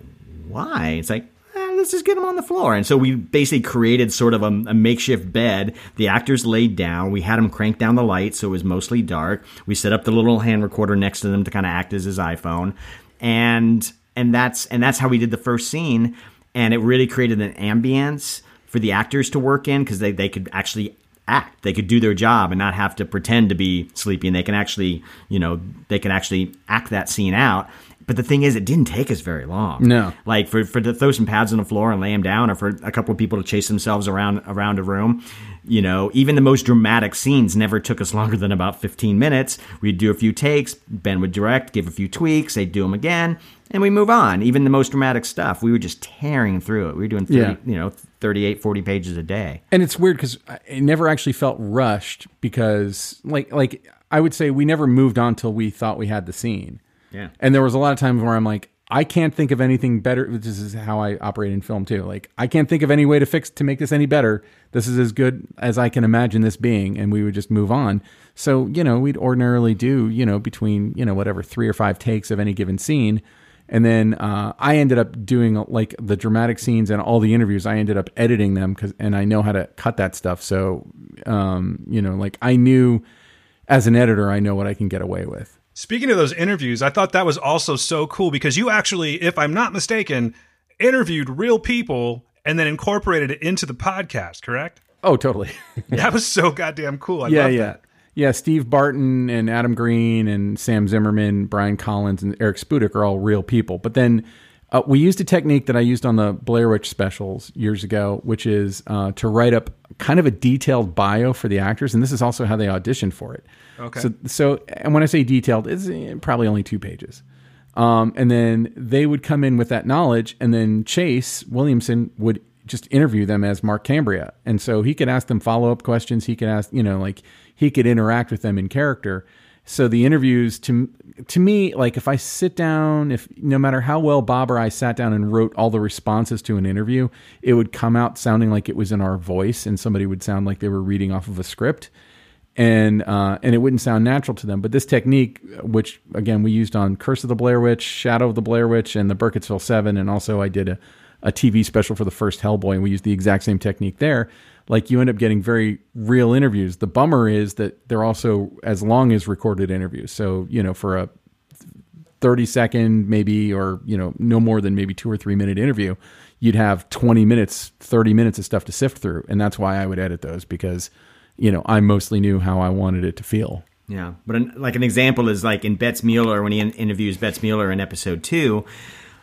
"Why?" It's like, eh, "Let's just get them on the floor." And so we basically created sort of a, a makeshift bed. The actors laid down. We had them crank down the light so it was mostly dark. We set up the little hand recorder next to them to kind of act as his iPhone, and and that's and that's how we did the first scene. And it really created an ambience for the actors to work in because they, they could actually act. They could do their job and not have to pretend to be sleepy. And they can actually, you know, they can actually act that scene out. But the thing is, it didn't take us very long. No, like for for to throw some pads on the floor and lay them down, or for a couple of people to chase themselves around around a room. You know, even the most dramatic scenes never took us longer than about fifteen minutes. We'd do a few takes. Ben would direct, give a few tweaks. They'd do them again, and we move on. Even the most dramatic stuff, we were just tearing through it. We were doing 30, yeah. you know 38 40 pages a day. And it's weird cuz it never actually felt rushed because like like I would say we never moved on till we thought we had the scene. Yeah. And there was a lot of times where I'm like I can't think of anything better. This is how I operate in film too. Like I can't think of any way to fix to make this any better. This is as good as I can imagine this being, and we would just move on. So you know, we'd ordinarily do you know between you know whatever three or five takes of any given scene, and then uh, I ended up doing like the dramatic scenes and all the interviews. I ended up editing them because, and I know how to cut that stuff. So, um, you know, like I knew as an editor, I know what I can get away with. Speaking of those interviews, I thought that was also so cool because you actually, if I'm not mistaken, interviewed real people and then incorporated it into the podcast. Correct? Oh, totally. that was so goddamn cool. I yeah, yeah. That. Yeah, Steve Barton and Adam Green and Sam Zimmerman, Brian Collins and Eric Spudik are all real people. But then uh, we used a technique that I used on the Blair Witch specials years ago, which is uh, to write up kind of a detailed bio for the actors, and this is also how they auditioned for it. Okay. So, so and when I say detailed, it's eh, probably only two pages. Um, and then they would come in with that knowledge, and then Chase Williamson would just interview them as Mark Cambria, and so he could ask them follow up questions. He could ask, you know, like he could interact with them in character. So the interviews to to me, like if I sit down, if no matter how well Bob or I sat down and wrote all the responses to an interview, it would come out sounding like it was in our voice, and somebody would sound like they were reading off of a script. And uh, and it wouldn't sound natural to them. But this technique, which again we used on Curse of the Blair Witch, Shadow of the Blair Witch, and the Burkittsville Seven, and also I did a, a TV special for the first Hellboy, and we used the exact same technique there. Like you end up getting very real interviews. The bummer is that they're also as long as recorded interviews. So you know, for a 30 second maybe or you know no more than maybe two or three minute interview you'd have 20 minutes 30 minutes of stuff to sift through and that's why i would edit those because you know i mostly knew how i wanted it to feel Yeah, but an, like an example is like in Betz Mueller when he in, interviews Betz Mueller in episode two.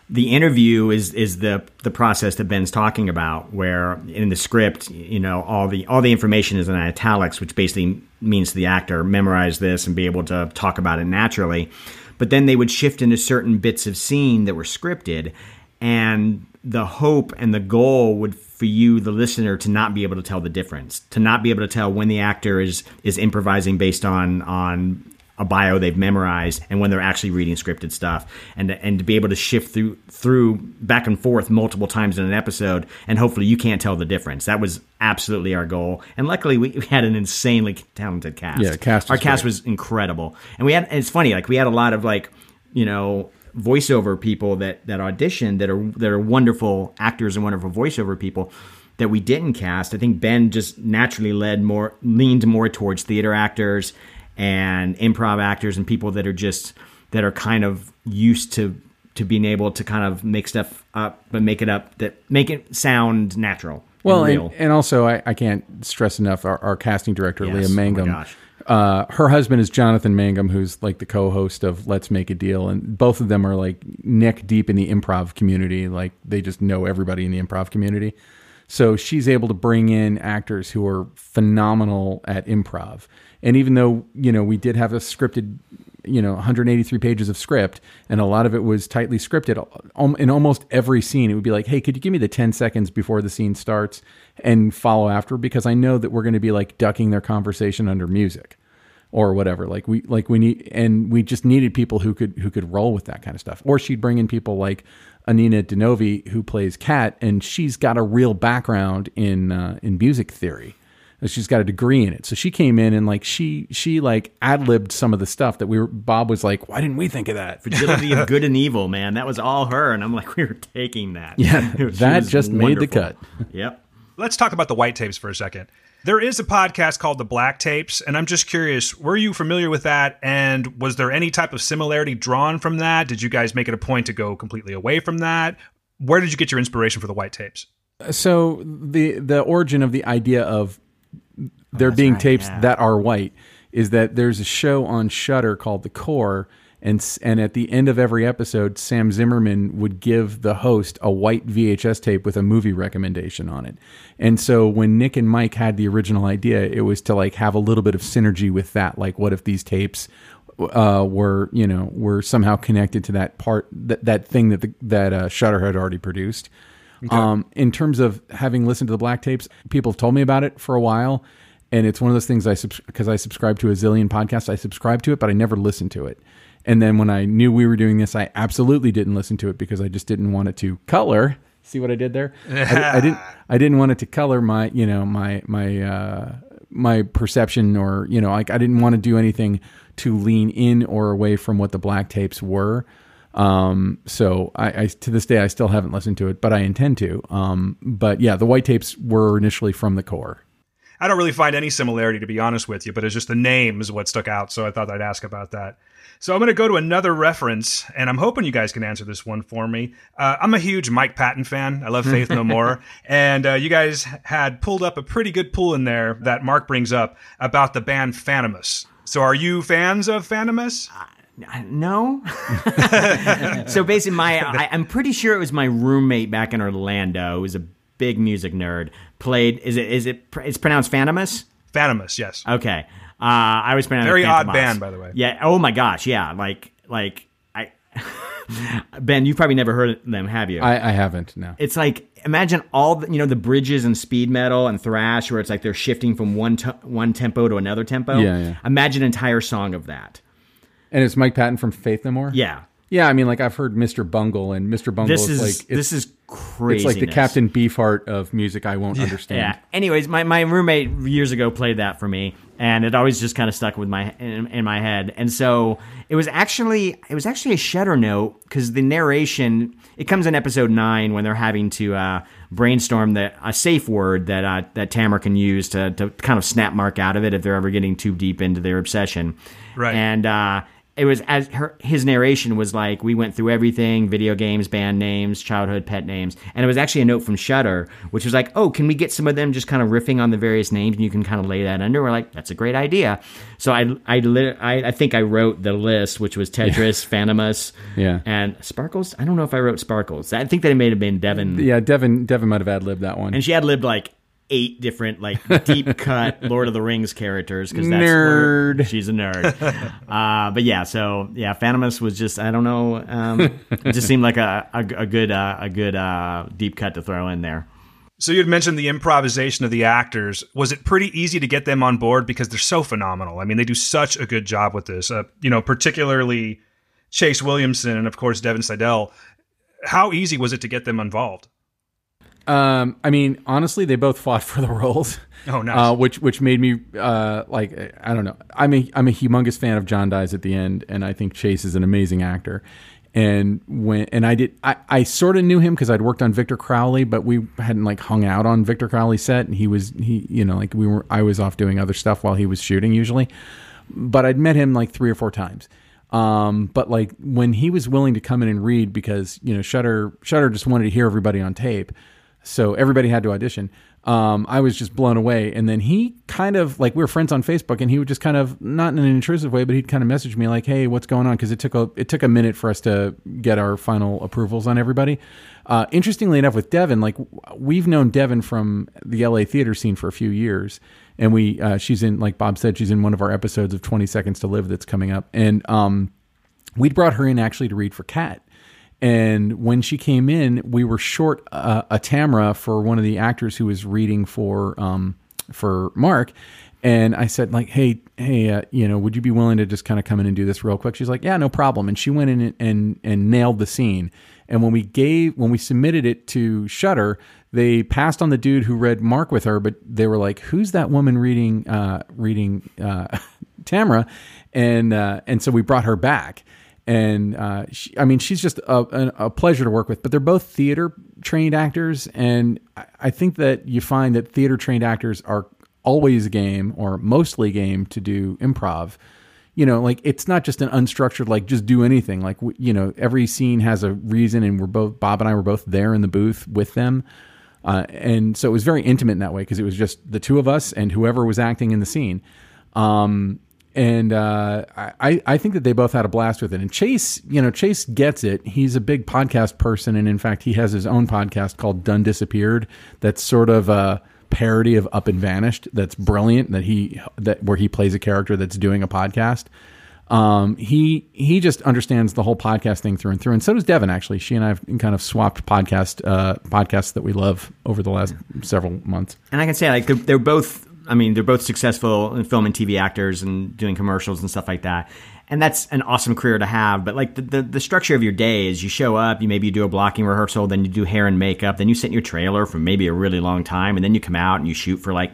The interview is is the the process that Ben's talking about, where in the script, you know, all the all the information is in italics, which basically means to the actor memorize this and be able to talk about it naturally. But then they would shift into certain bits of scene that were scripted, and the hope and the goal would for you the listener to not be able to tell the difference to not be able to tell when the actor is is improvising based on on a bio they've memorized and when they're actually reading scripted stuff. And and to be able to shift through through back and forth multiple times in an episode and hopefully you can't tell the difference. That was absolutely our goal. And luckily we, had an insanely talented cast. Yeah, cast our cast great. was incredible. And we had and it's funny like we had a lot of like you know voiceover people that that auditioned that are that are wonderful actors and wonderful voiceover people that we didn't cast. I think Ben just naturally led more leaned more towards theater actors and improv actors and people that are just that are kind of used to to being able to kind of make stuff up but make it up that make it sound natural. well and and, and also I, I can't stress enough our, our casting director Yes. leah Oh my mangum gosh. Uh, her husband is jonathan mangum who's like the co-host of let's make a deal and both of them are like neck deep in the improv community. Like they just know everybody in the improv community. So she's able to bring in actors who are phenomenal at improv. And even though you know we did have a scripted you know 183 pages of script and a lot of it was tightly scripted in almost every scene it would be like hey could you give me the 10 seconds before the scene starts and follow after? Because i know that we're going to be like ducking their conversation under music or whatever like we like we need and we just needed people who could who could roll with that kind of stuff or she'd bring in people like anina denovi who plays kat and she's got a real background in uh, in music theory she's got a degree in it so she came in and like she she like ad-libbed some of the stuff that we were bob was like why didn't we think of that Fragility of good and evil, man. That was all her, and I'm like, we were taking that. Yeah, that was just made the cut. Yep. Let's talk about the white tapes for a second. There is a podcast called The Black Tapes, and I'm just curious, were you familiar with that? And was there any type of similarity drawn from that? Did you guys make it a point to go completely away from that? Where did you get your inspiration for the white tapes? so the the origin of the idea of there oh, being right, tapes yeah. that are white is that there's a show on Shudder called The Core, and and at the end of every episode, Sam Zimmerman would give the host a white VHS tape with a movie recommendation on it. And so when Nick and Mike had the original idea, it was to like have a little bit of synergy with that. Like, what if these tapes uh, were you know were somehow connected to that part that that thing that the, that uh, Shudder had already produced. Um, in terms of having listened to the black tapes, people have told me about it for a while, and it's one of those things I because I subscribe to a zillion podcasts. I subscribe to it, but I never listen to it. And then when I knew we were doing this, I absolutely didn't listen to it because I just didn't want it to color. See what I did there? I, I didn't. I didn't want it to color my, you know, my my uh, my perception, or you know, like I didn't want to do anything to lean in or away from what the black tapes were. Um, so I, I to this day I still haven't listened to it, but I intend to. Um, but yeah, the white tapes were initially from the core. I don't really find any similarity, to be honest with you, but it's just the name is what stuck out, so I thought I'd ask about that. So I'm going to go to another reference, and I'm hoping you guys can answer this one for me. Uh, I'm a huge Mike Patton fan. I love Faith No More, and uh, you guys had pulled up a pretty good pull in there that Mark brings up about the band Phanimus. So are you fans of Phanimus? No. so basically, my I, I'm pretty sure it was my roommate back in Orlando. Who was a big music nerd. Played is it is it it's pronounced Phanimus? Phanimus, yes. Okay. Uh, I was pronounced Very odd Fantômas. band, by the way. Yeah. Oh my gosh. Yeah. Like like I. ben, you've probably never heard of them, have you? I, I haven't. No. it's like imagine all the you know the bridges and speed metal and thrash where it's like they're shifting from one to, one tempo to another tempo. Yeah, yeah. Imagine an entire song of that. And it's Mike Patton from Faith No More. Yeah. Yeah, I mean, like I've heard Mr. Bungle, and Mr. Bungle This is, is like this is crazy. It's like the Captain Beefheart of music I won't understand. Yeah. Anyways, my, my roommate years ago played that for me, and it always just kind of stuck with my in, in my head. And so it was actually it was actually a Shudder note because the narration it comes in episode nine when they're having to uh, brainstorm the a safe word that uh, that Tamara can use to to kind of snap Mark out of it if they're ever getting too deep into their obsession. Right. And uh, it was as her his narration was like we went through everything video games band names childhood pet names. And it was actually a note from Shudder which was like oh can we get some of them just kind of riffing on the various names and you can kind of lay that under? We're like that's a great idea. So I I lit, I, I think I wrote the list which was Tetris Fantômas Yeah. and Sparkles? I don't know if I wrote Sparkles. I think that it may have been Devin. Yeah, Devin Devin might have ad libbed that one. and she had lived like eight different like deep cut Lord of the Rings characters because that's Nerd. where- she's a nerd. uh, but yeah, so yeah, Fantômas was just I don't know, um, it just seemed like a a, a good uh, a good uh, deep cut to throw in there. So you had mentioned the improvisation of the actors. Was it pretty easy to get them on board because they're so phenomenal? I mean, they do such a good job with this. Uh, you know, particularly Chase Williamson and of course Devin Seidel. How easy was it to get them involved? Um, I mean, honestly, they both fought for the roles. Oh, nice. Uh, which which made me uh, like I don't know. I'm a I'm a humongous fan of John Dies at the end, and I think Chase is an amazing actor. And when and I did I, I sort of knew him because I'd worked on Victor Crowley, but we hadn't like hung out on Victor Crowley's set, and he was he you know like we were I was off doing other stuff while he was shooting usually, but I'd met him like three or four times. Um, but like when he was willing to come in and read because you know Shudder Shudder just wanted to hear everybody on tape, so everybody had to audition. Um, I was just blown away. And then he kind of like we were friends on Facebook, and he would just kind of not in an intrusive way, but he'd kind of message me like, "Hey, what's going on?" Because it took a it took a minute for us to get our final approvals on everybody. Uh, interestingly enough, with Devin, like we've known Devin from the LA theater scene for a few years, and we uh, she's in like Bob said, she's in one of our episodes of Twenty Seconds to Live that's coming up, and um, we'd brought her in actually to read for Cat. And when she came in, we were short uh, a Tamara for one of the actors who was reading for um, for Mark. And I said, like, hey, hey, uh, you know, would you be willing to just kind of come in and do this real quick? She's like, yeah, no problem. And she went in and and, and nailed the scene. And when we gave when we submitted it to Shudder, they passed on the dude who read Mark with her, but they were like, who's that woman reading uh, reading uh, Tamara? And uh, and so we brought her back and uh, she, I mean, she's just a, a, pleasure to work with. But they're both theater trained actors, and I, think that you find that theater trained actors are always game or mostly game to do improv. You know, like it's not just an unstructured like just do anything. Like you know, every scene has a reason, and we're both Bob and I were both there in the booth with them. Uh, and so it was very intimate in that way because it was just the two of us and whoever was acting in the scene. Um, and uh, I, I think that they both had a blast with it. And Chase, you know, Chase gets it. He's a big podcast person, and in fact, he has his own podcast called "Done Disappeared." That's sort of a parody of Up and Vanished. That's brilliant. That he that where he plays a character that's doing a podcast. Um, he he just understands the whole podcast thing through and through, and so does Devin. Actually, she and I have kind of swapped podcast uh, podcasts that we love over the last several months. And I can say like they're, they're both. I mean, they're both successful in film and TV actors and doing commercials and stuff like that. And that's an awesome career to have. But like the, the, the structure of your day is you show up, you maybe you do a blocking rehearsal, then you do hair and makeup, then you sit in your trailer for maybe a really long time, and then you come out and you shoot for like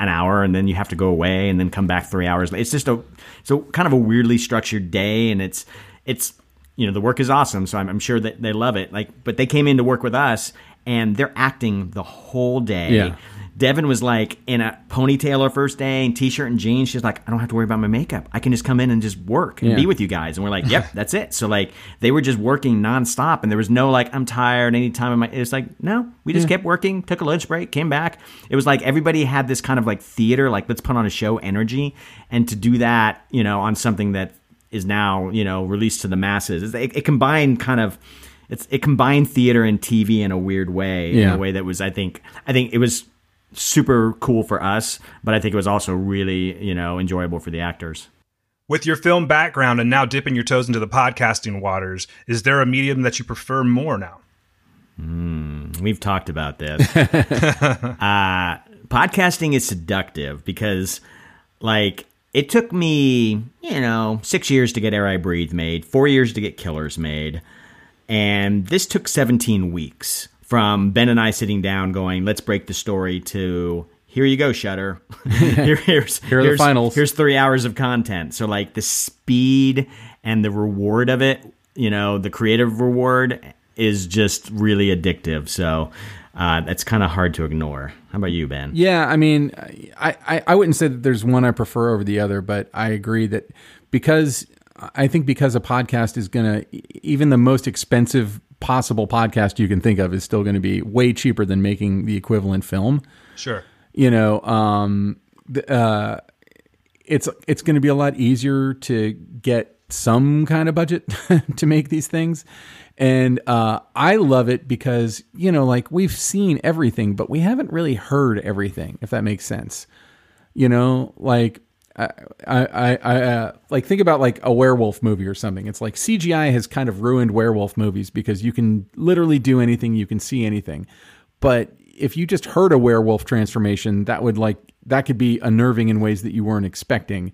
an hour, and then you have to go away and then come back three hours. It's just a so kind of a weirdly structured day, and it's it's you know the work is awesome, so I'm, I'm sure that they love it. Like, but they came in to work with us, and they're acting the whole day. Yeah. Devin was like in a ponytail her first day and t-shirt and jeans. She's like, I don't have to worry about my makeup. I can just come in and just work and Yeah. be with you guys. And we're like, yep, that's it. So like they were just working nonstop and there was no like, I'm tired anytime. In my, it's like, no, we just kept working, took a lunch break, came back. It was like everybody had this kind of like theater, like let's put on a show energy. And to do that, you know, on something that is now, you know, released to the masses, it, it combined kind of, it's, it combined theater and TV in a weird way, in a way that was, I think, I think it was super cool for us, but I think it was also really, you know, enjoyable for the actors. With your film background and now dipping your toes into the podcasting waters, is there a medium that you prefer more now? We've talked about this. uh, podcasting is seductive because, like, it took me, you know, six years to get Air I Breathe made, four years to get Killers made, and this took 17 weeks for from Ben and I sitting down going, let's break the story to here you go, Shudder. Here, here's Here are the finals. Here's three hours of content. So like the speed and the reward of it, you know, the creative reward is just really addictive. So uh, that's kind of hard to ignore. How about you, Ben? Yeah, I mean, I, I, I wouldn't say that there's one I prefer over the other, but I agree that because I think because a podcast is going to, even the most expensive possible podcast you can think of is still going to be way cheaper than making the equivalent film. Sure. You know, um, uh, it's it's going to be a lot easier to get some kind of budget to make these things. And uh, I love it because you know, like we've seen everything, but we haven't really heard everything. If that makes sense, you know, like I, I, I, uh, like think about like a werewolf movie or something. It's like CGI has kind of ruined werewolf movies because you can literally do anything, you can see anything, but if you just heard a werewolf transformation, that would like that could be unnerving in ways that you weren't expecting.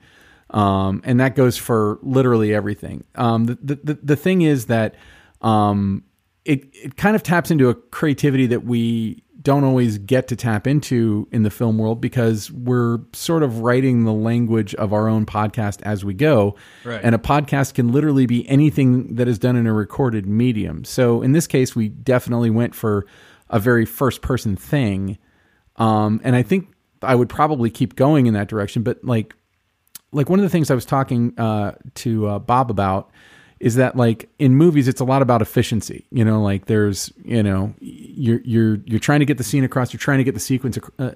Um, and that goes for literally everything. Um, the, the the thing is that um, it it kind of taps into a creativity that we don't always get to tap into in the film world because we're sort of writing the language of our own podcast as we go. Right. And a podcast can literally be anything that is done in a recorded medium. So in this case, we definitely went for a very first person thing. Um, and I think I would probably keep going in that direction. But like, like one of the things I was talking uh, to uh, Bob about is that like in movies it's a lot about efficiency you know like there's you know you're you're you're trying to get the scene across you're trying to get the sequence uh,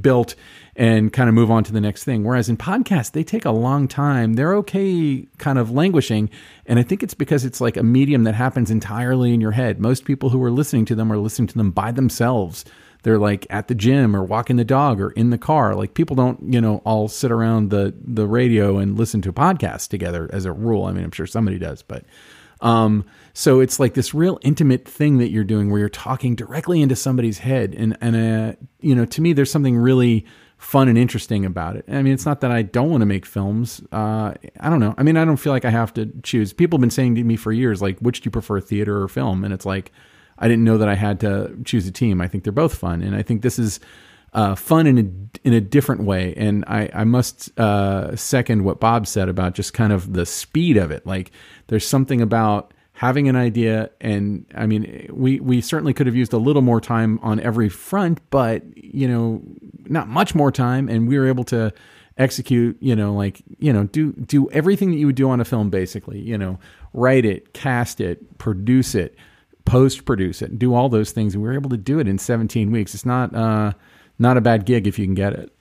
built and kind of move on to the next thing. Whereas in podcasts they take a long time. They're okay kind of languishing and i think it's because it's like a medium that happens entirely in your head. Most people who are listening to them are listening to them by themselves they're like at the gym or walking the dog or in the car. Like people don't, you know, all sit around the the radio and listen to podcasts together as a rule. I mean, I'm sure somebody does, but um, so it's like this real intimate thing that you're doing where you're talking directly into somebody's head, and and uh, you know, to me, there's something really fun and interesting about it. I mean, it's not that I don't want to make films. Uh, I don't know. I mean, I don't feel like I have to choose. People have been saying to me for years, like, which do you prefer, theater or film? And it's like I didn't know that I had to choose a team. I think they're both fun, and I think this is uh, fun in a in a different way. And I I must uh, second what Bob said about just kind of the speed of it. Like there's something about having an idea, and I mean we we certainly could have used a little more time on every front, but you know not much more time, and we were able to execute you know like you know do do everything that you would do on a film basically you know write it cast it produce it post produce it, do all those things. And we were able to do it in 17 weeks. It's not uh, not a bad gig if you can get it.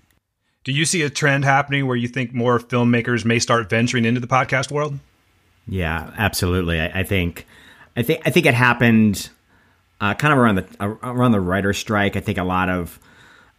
Do you see a trend happening where you think more filmmakers may start venturing into the podcast world? Yeah, absolutely. I, I think, I think, I think it happened uh, kind of around the uh, around the writer strike. I think a lot of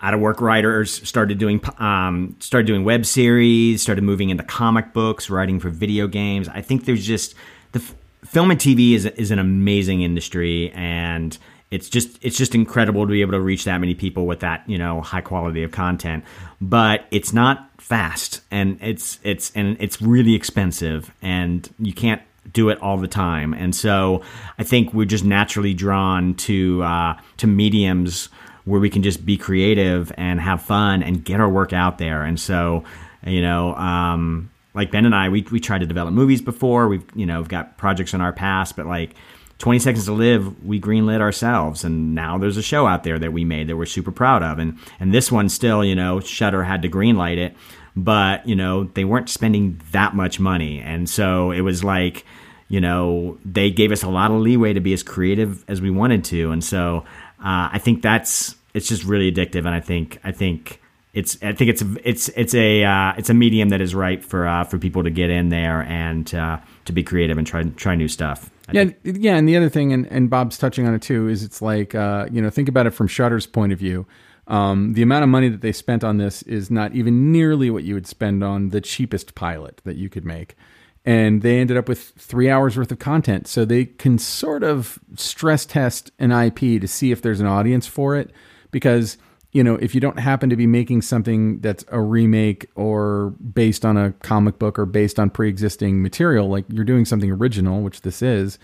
out of work writers started doing um, started doing web series, started moving into comic books, writing for video games. I think there's just the film and TV is is an amazing industry, and it's just it's just incredible to be able to reach that many people with that you know high quality of content. But it's not fast, and it's it's and it's really expensive, and you can't do it all the time. And so I think we're just naturally drawn to uh, to mediums where we can just be creative and have fun and get our work out there. And so you know. Um, like Ben and I, we we tried to develop movies before. We've you know we've got projects in our past, but like 20 Seconds to Live, we greenlit ourselves, and now there's a show out there that we made that we're super proud of. And and this one still, you know, Shudder had to greenlight it, but you know they weren't spending that much money, and so it was like. You know, they gave us a lot of leeway to be as creative as we wanted to, and so uh, I think that's it's just really addictive. And I think I think it's I think it's it's it's a uh, it's a medium that is right for uh, for people to get in there and uh, to be creative and try try new stuff. I yeah, think. yeah, and the other thing, and, and Bob's touching on it too, is it's like uh, you know think about it from Shudder's point of view. Um, the amount of money that they spent on this is not even nearly what you would spend on the cheapest pilot that you could make. And they ended up with three hours worth of content. So they can sort of stress test an IP to see if there's an audience for it. Because you know, if you don't happen to be making something that's a remake or based on a comic book or based on pre-existing material, like you're doing something original, which this is,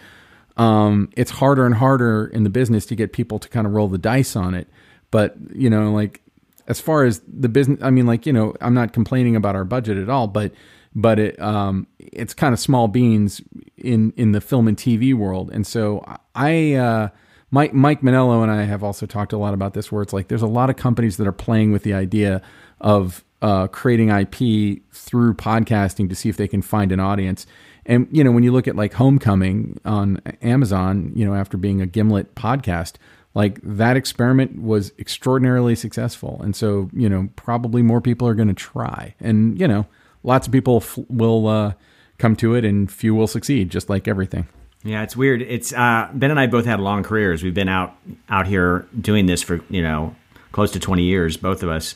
um, it's harder and harder in the business to get people to kind of roll the dice on it. But you know, like as far as the business, I mean, like you know, I'm not complaining about our budget at all, but but it um, it's kind of small beans in in the film and TV world, and so I. Uh, Mike Mike Monello and I have also talked a lot about this, where it's like there's a lot of companies that are playing with the idea of uh, creating IP through podcasting to see if they can find an audience. And you know, when you look at like Homecoming on Amazon, you know, after being a Gimlet podcast, like that experiment was extraordinarily successful, and so you know, probably more people are going to try, and you know, lots of people f- will uh, come to it, and few will succeed, just like everything. Yeah, it's weird. It's uh, Ben and I both had long careers. We've been out out here doing this for you know close to twenty years, both of us,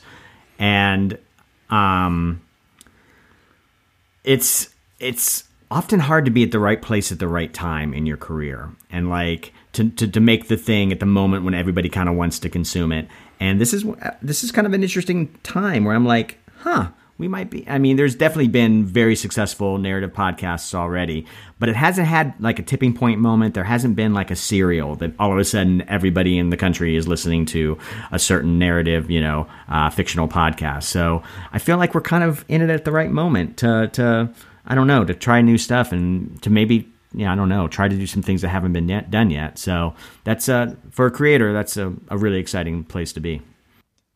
and um, it's it's often hard to be at the right place at the right time in your career, and like to to, to make the thing at the moment when everybody kind of wants to consume it. And this is this is kind of an interesting time where I'm like, huh we might be. I mean, there's definitely been very successful narrative podcasts already, but it hasn't had like a tipping point moment. There hasn't been like a serial that all of a sudden everybody in the country is listening to a certain narrative, you know, uh, fictional podcast. So I feel like we're kind of in it at the right moment to, to I don't know, to try new stuff and to maybe yeah, I don't know, try to do some things that haven't been yet, done yet. So that's uh, for a creator, that's a, a really exciting place to be.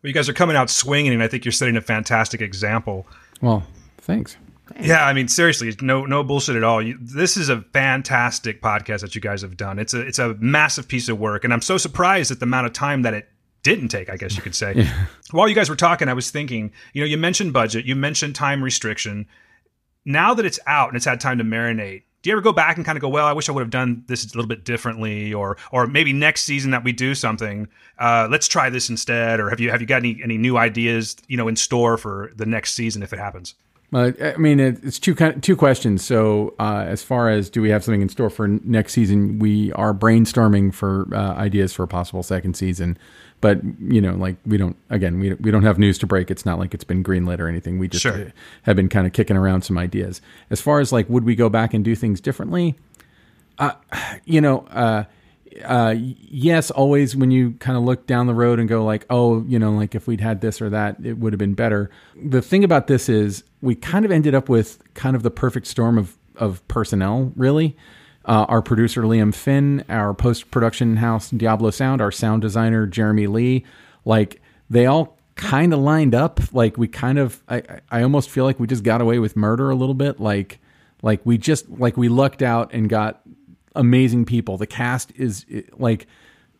Well, you guys are coming out swinging, and I think you're setting a fantastic example. Well, thanks. Yeah, I mean seriously, no no bullshit at all. You, this is a fantastic podcast that you guys have done. It's a it's a massive piece of work, and I'm so surprised at the amount of time that it didn't take. I guess you could say. yeah. While you guys were talking, I was thinking. You know, you mentioned budget, you mentioned time restriction. Now that it's out and it's had time to marinate, do you ever go back and kind of go, well, I wish I would have done this a little bit differently, or or maybe next season that we do something, uh, let's try this instead, or have you have you got any any new ideas, you know, in store for the next season if it happens? Uh, I mean, it's two two questions. So, uh, as far as do we have something in store for next season, we are brainstorming for uh, ideas for a possible second season but you know, like we don't again we we don't have news to break. It's not like it's been greenlit or anything. We just sure. have been kind of kicking around some ideas. As far as like would we go back and do things differently? Uh, you know, uh, uh, yes, always when you kind of look down the road and go like, oh, you know, like if we'd had this or that, it would have been better. The thing about this is we kind of ended up with kind of the perfect storm of of personnel, really uh, our producer Liam Finn, our post production house Diablo Sound, our sound designer Jeremy Lee, like they all kind of lined up. Like we kind of, I, I almost feel like we just got away with murder a little bit. Like, like we just like we lucked out and got amazing people. The cast is like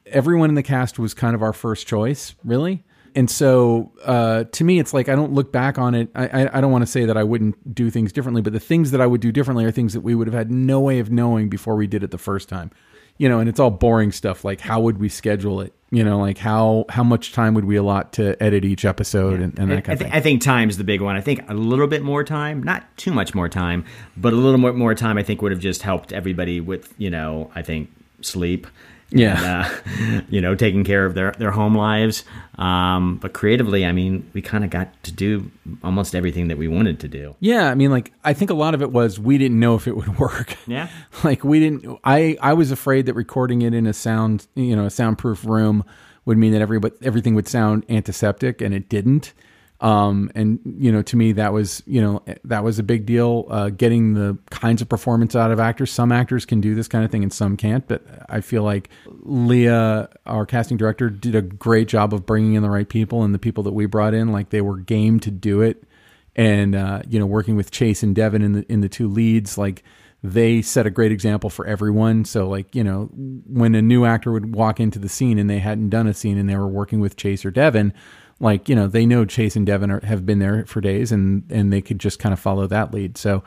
everyone in the cast was kind of our first choice, really and so uh, to me, it's like I don't look back on it. I, I, I don't want to say that I wouldn't do things differently, but the things that I would do differently are things that we would have had no way of knowing before we did it the first time. You know, and it's all boring stuff like how would we schedule it? You know, like how how much time would we allot to edit each episode yeah. and, and, that kind I, of thing. I think time's the big one. I think a little bit more time, not too much more time, but a little more more time. I think would have just helped everybody with you know I think sleep yeah, and, uh, you know, taking care of their their home lives. Um, but creatively, I mean, we kind of got to do almost everything that we wanted to do. Yeah, I mean, like I think a lot of it was we didn't know if it would work. Yeah, like we didn't. I I was afraid that recording it in a sound, you know, a soundproof room would mean that every everything would sound antiseptic, and it didn't. Um, and you know, to me, that was you know that was a big deal. Uh, getting the kinds of performance out of actors. Some actors can do this kind of thing, and some can't. But I feel like Leah, our casting director, did a great job of bringing in the right people, and the people that we brought in, like they were game to do it. And uh, you know, working with Chase and Devin in the in the two leads, like they set a great example for everyone. So, like, you know, when a new actor would walk into the scene and they hadn't done a scene and they were working with Chase or Devin, like you know they know Chase and Devin are, have been there for days, and and they could just kind of follow that lead. So,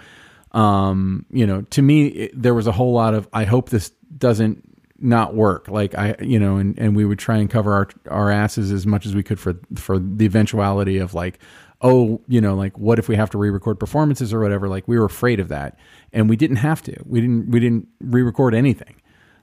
um, you know, to me, it, there was a whole lot of I hope this doesn't not work. Like I, you know, and and we would try and cover our our asses as much as we could for for the eventuality of like, oh, you know, like what if we have to re-record performances or whatever? Like we were afraid of that, and we didn't have to. We didn't we didn't re-record anything.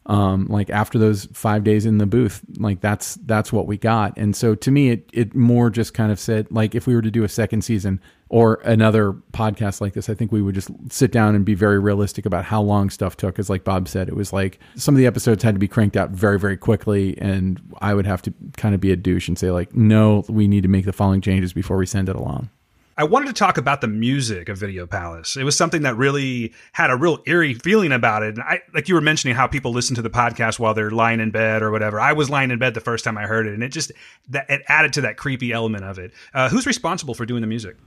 Um, like after those five days in the booth, like that's that's what we got. And so to me, it it more just kind of said like if we were to do a second season or another podcast like this, I think we would just sit down and be very realistic about how long stuff took. Because like Bob said, it was like some of the episodes had to be cranked out very very quickly, and I would have to kind of be a douche and say like, no, we need to make the following changes before we send it along. I wanted to talk about the music of Video Palace. It was something that really had a real eerie feeling about it. And I, like you were mentioning how people listen to the podcast while they're lying in bed or whatever. I was lying in bed the first time I heard it, and it just that it added to that creepy element of it. Uh, who's responsible for doing the music?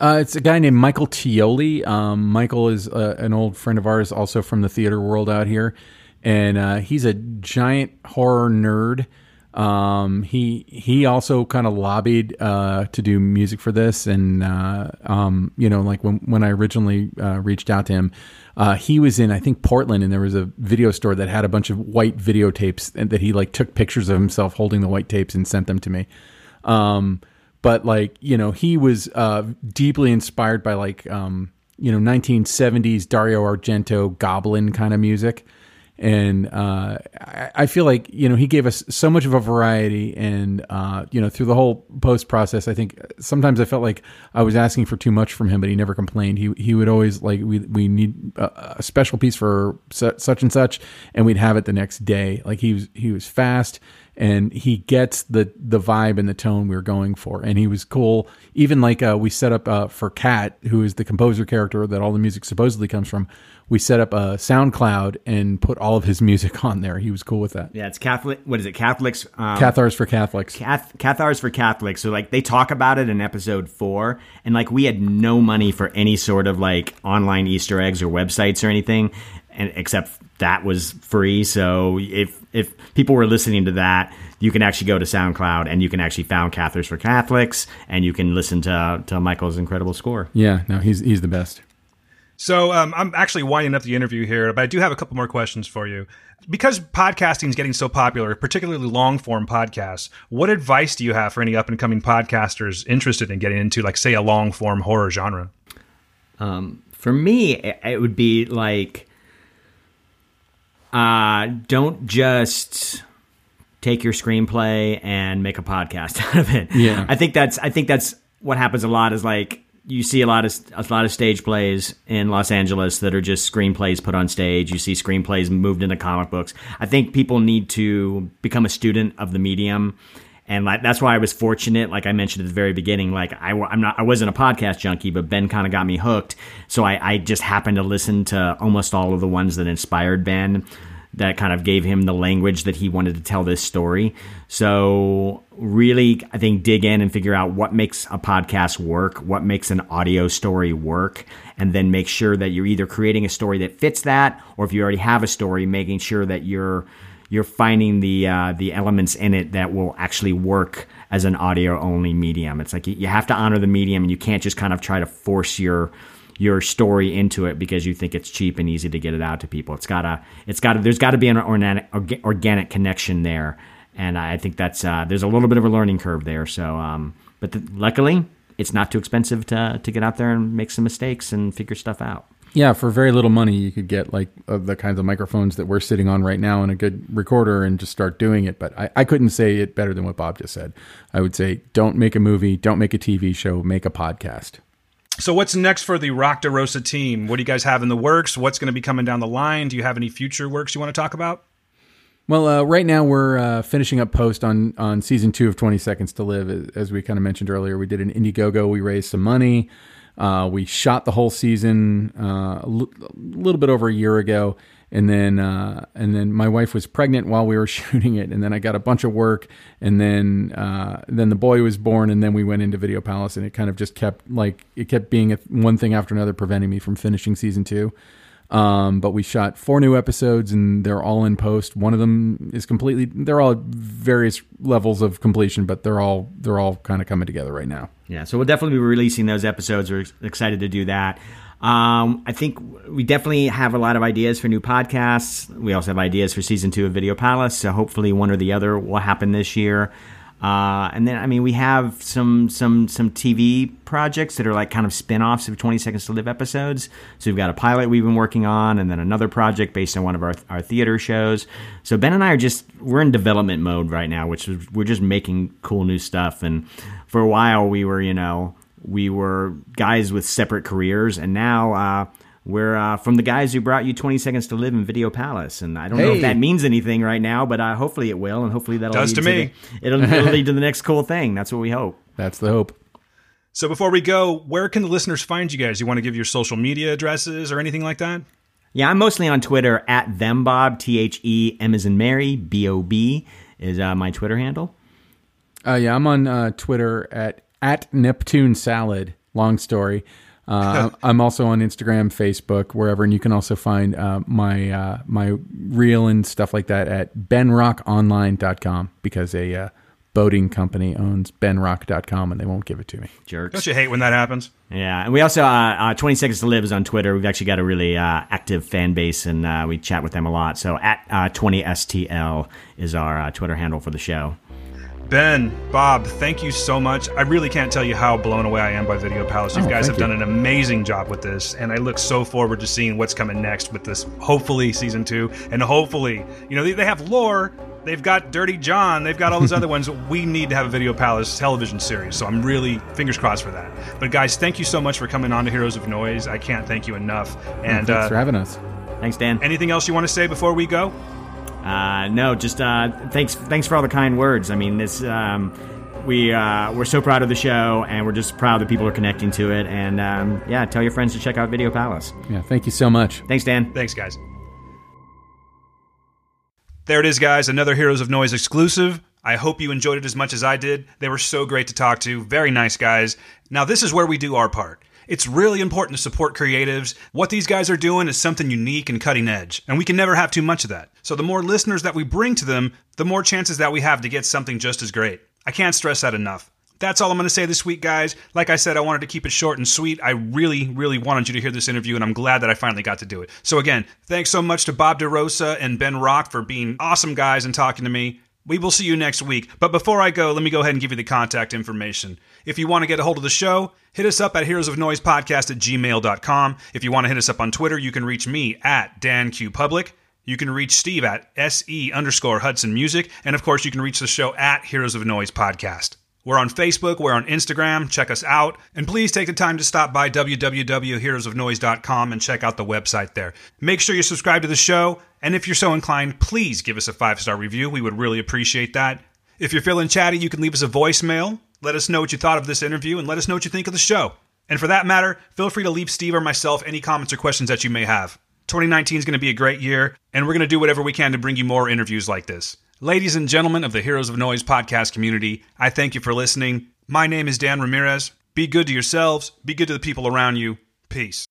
Uh, it's a guy named Michael Tioli. Um, Michael is uh, an old friend of ours, also from the theater world out here, and uh, he's a giant horror nerd. Um, he he also kind of lobbied uh, to do music for this, and uh, um, you know, like when when I originally uh, reached out to him, uh, he was in I think Portland, and there was a video store that had a bunch of white videotapes, and that he like took pictures of himself holding the white tapes and sent them to me. Um, but like you know, he was uh, deeply inspired by like um, you know 1970s Dario Argento Goblin kind of music and uh, I, feel like you know he gave us so much of a variety, and uh, you know through the whole post process, I think sometimes I felt like I was asking for too much from him, but he never complained. He he would always like we we need a, a special piece for such and such, and we'd have it the next day. Like he was he was fast and he gets the the vibe and the tone we were going for. And he was cool. Even like uh, we set up uh, for cat who is the composer character that all the music supposedly comes from we set up a soundcloud and put all of his music on there. He was cool with that. Yeah it's catholic what is it? Catholics um, cathars for catholics. Cath- cathars for catholics. So like they talk about it in episode four. And like we had no money for any sort of like online easter eggs or websites or anything and except that was free. So if if people were listening to that, you can actually go to SoundCloud and you can actually found Cathars for Catholics, and you can listen to to Michael's incredible score. Yeah, no, he's he's the best. So um, I'm actually winding up the interview here, but I do have a couple more questions for you. Because podcasting is getting so popular, particularly long form podcasts, what advice do you have for any up and coming podcasters interested in getting into, like, say, a long form horror genre? Um, for me, it would be like uh, don't just take your screenplay and make a podcast out of it. Yeah, I think that's I think that's what happens a lot. Is like you see a lot of a lot of stage plays in Los Angeles that are just screenplays put on stage. You see screenplays moved into comic books. I think people need to become a student of the medium and like, that's why I was fortunate. Like I mentioned at the very beginning, like I, I'm not, I wasn't a podcast junkie, but Ben kind of got me hooked. So I, I just happened to listen to almost all of the ones that inspired Ben that kind of gave him the language that he wanted to tell this story. So really, I think dig in and figure out what makes a podcast work, what makes an audio story work, and then make sure that you're either creating a story that fits that, or if you already have a story, making sure that you're you're finding the uh, the elements in it that will actually work as an audio only medium. It's like you have to honor the medium, and you can't just kind of try to force your your story into it because you think it's cheap and easy to get it out to people. It's gotta it's gotta there's got to be an organic organic connection there, and I think that's uh, there's a little bit of a learning curve there. So, um, but the, luckily, it's not too expensive to to get out there and make some mistakes and figure stuff out. Yeah, for very little money, you could get like uh, the kinds of microphones that we're sitting on right now and a good recorder and just start doing it. But I, I couldn't say it better than what Bob just said. I would say, don't make a movie, don't make a TV show, make a podcast. So, what's next for the Rock De Rosa team? What do you guys have in the works? What's going to be coming down the line? Do you have any future works you want to talk about? Well, uh, right now we're uh, finishing up post on on season two of Twenty Seconds to Live. As we kind of mentioned earlier, we did an Indiegogo. We raised some money. Uh, we shot the whole season uh, little bit over a year ago, and then uh, and then my wife was pregnant while we were shooting it, and then I got a bunch of work, and then uh, then the boy was born, and then we went into Video Palace, and it kind of just kept like it kept being one thing after another, preventing me from finishing season two. Um, but we shot four new episodes and they're all in post. One of them is completely, they're all various levels of completion, but they're all, they're all kind of coming together right now. Yeah. So we'll definitely be releasing those episodes. We're excited to do that. Um, I think we definitely have a lot of ideas for new podcasts. We also have ideas for season two of Video Palace. So hopefully one or the other will happen this year. Uh, and then, I mean, we have some some some TV projects that are like kind of spin-offs of 20 Seconds to Live episodes. So we've got a pilot we've been working on, and then another project based on one of our our theater shows. So Ben and I are just we're in development mode right now, which is we're just making cool new stuff. And for a while, we were you know we were guys with separate careers, and now. Uh, we're uh, from the guys who brought you 20 Seconds to Live in Video Palace. And I don't know if that means anything right now, but uh, hopefully it will. And hopefully that'll Does lead to me. The, it'll, it'll lead to the next cool thing. That's what we hope. That's the hope. So before we go, where can the listeners find you guys? You want to give your social media addresses or anything like that? Yeah, I'm mostly on Twitter at thembob, T H E M as in Mary, B O B is uh, my Twitter handle. Uh, yeah, I'm on uh, Twitter at at Neptune Salad. Long story. Uh, I'm also on Instagram, Facebook, wherever, and you can also find uh, my uh, my reel and stuff like that at benrockonline.com because a uh, boating company owns benrock.com and they won't give it to me. Jerks. Don't you hate when that happens? Yeah, and we also uh, uh, 20 Seconds to Live is on Twitter. We've actually got a really uh, active fan base, and uh, we chat with them a lot. So at uh, 20STL is our uh, Twitter handle for the show. Ben, Bob, thank you so much. I really can't tell you how blown away I am by Video Palace. You Oh, guys have you. done an amazing job with this, and I look so forward to seeing what's coming next with this. Hopefully, season two, and hopefully, you know, they, they have lore. They've got Dirty John. They've got all those other ones. We need to have a Video Palace television series, so I'm really fingers crossed for that. But guys, thank you so much for coming on to Heroes of Noise. I can't thank you enough. And Thanks uh, for having us. Thanks, Dan. anything else you want to say before we go? Uh, no, just uh, thanks. Thanks for all the kind words. I mean, this um, we uh, we're so proud of the show, and we're just proud that people are connecting to it. And um, yeah, tell your friends to check out Video Palace. Yeah, thank you so much. Thanks, Dan. Thanks, guys. There it is, guys. Another Heroes of Noise exclusive. I hope you enjoyed it as much as I did. They were so great to talk to. Very nice guys. Now, this is where we do our part. It's really important to support creatives. What these guys are doing is something unique and cutting edge, and we can never have too much of that. So, the more listeners that we bring to them, the more chances that we have to get something just as great. I can't stress that enough. That's all I'm going to say this week, guys. Like I said, I wanted to keep it short and sweet. I really, really wanted you to hear this interview, and I'm glad that I finally got to do it. So, again, thanks so much to Bob DeRosa and Ben Rock for being awesome guys and talking to me. We will see you next week. But before I go, let me go ahead and give you the contact information. If you want to get a hold of the show, hit us up at heroes of noise podcast at gmail.com. If you want to hit us up on Twitter, you can reach me at Dan Q Public. You can reach Steve at SE underscore Hudson Music. And of course, you can reach the show at Heroes of Noise Podcast. We're on Facebook, we're on Instagram, check us out. And please take the time to stop by www.heroesofnoise.com and check out the website there. Make sure you subscribe to the show, and if you're so inclined, please give us a five star review. We would really appreciate that. If you're feeling chatty, you can leave us a voicemail. Let us know what you thought of this interview and let us know what you think of the show. And for that matter, feel free to leave Steve or myself any comments or questions that you may have. 2019 is going to be a great year, and we're going to do whatever we can to bring you more interviews like this. Ladies and gentlemen of the Heroes of Noise podcast community, I thank you for listening. My name is Dan Ramirez. Be good to yourselves, be good to the people around you. Peace.